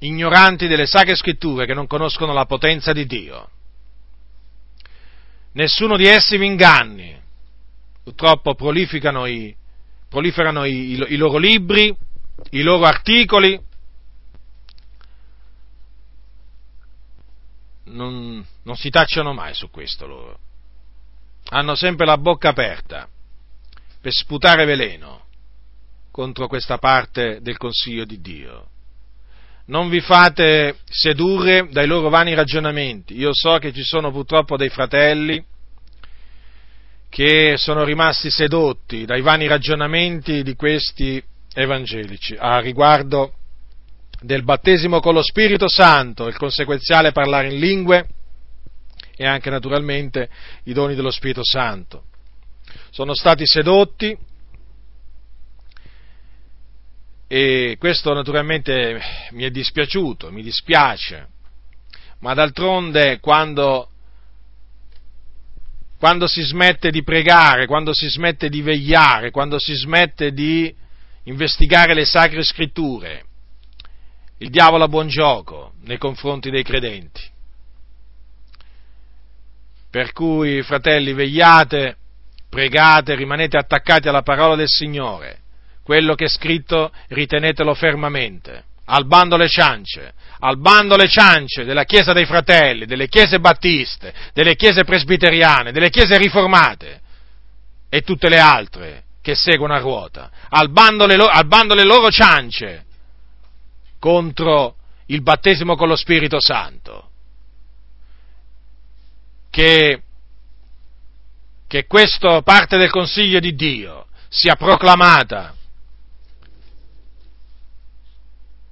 ignoranti delle sacre scritture che non conoscono la potenza di Dio. Nessuno di essi vi inganni. Purtroppo proliferano i, proliferano i, i, i loro libri, i loro articoli, non, non si tacciano mai su questo loro. Hanno sempre la bocca aperta per sputare veleno contro questa parte del consiglio di Dio. Non vi fate sedurre dai loro vani ragionamenti. Io so che ci sono purtroppo dei fratelli che sono rimasti sedotti dai vani ragionamenti di questi evangelici a riguardo del battesimo con lo Spirito Santo, il conseguenziale parlare in lingue e anche naturalmente i doni dello Spirito Santo. Sono stati sedotti e questo naturalmente mi è dispiaciuto, mi dispiace, ma d'altronde quando, quando si smette di pregare, quando si smette di vegliare, quando si smette di investigare le sacre scritture, il diavolo ha buon gioco nei confronti dei credenti. Per cui, fratelli, vegliate, pregate, rimanete attaccati alla parola del Signore. Quello che è scritto ritenetelo fermamente. Al bando le ciance, al bando le ciance della Chiesa dei Fratelli, delle Chiese Battiste, delle Chiese Presbiteriane, delle Chiese Riformate e tutte le altre che seguono a ruota. Al bando le, al bando le loro ciance contro il battesimo con lo Spirito Santo. Che, che questa parte del Consiglio di Dio sia proclamata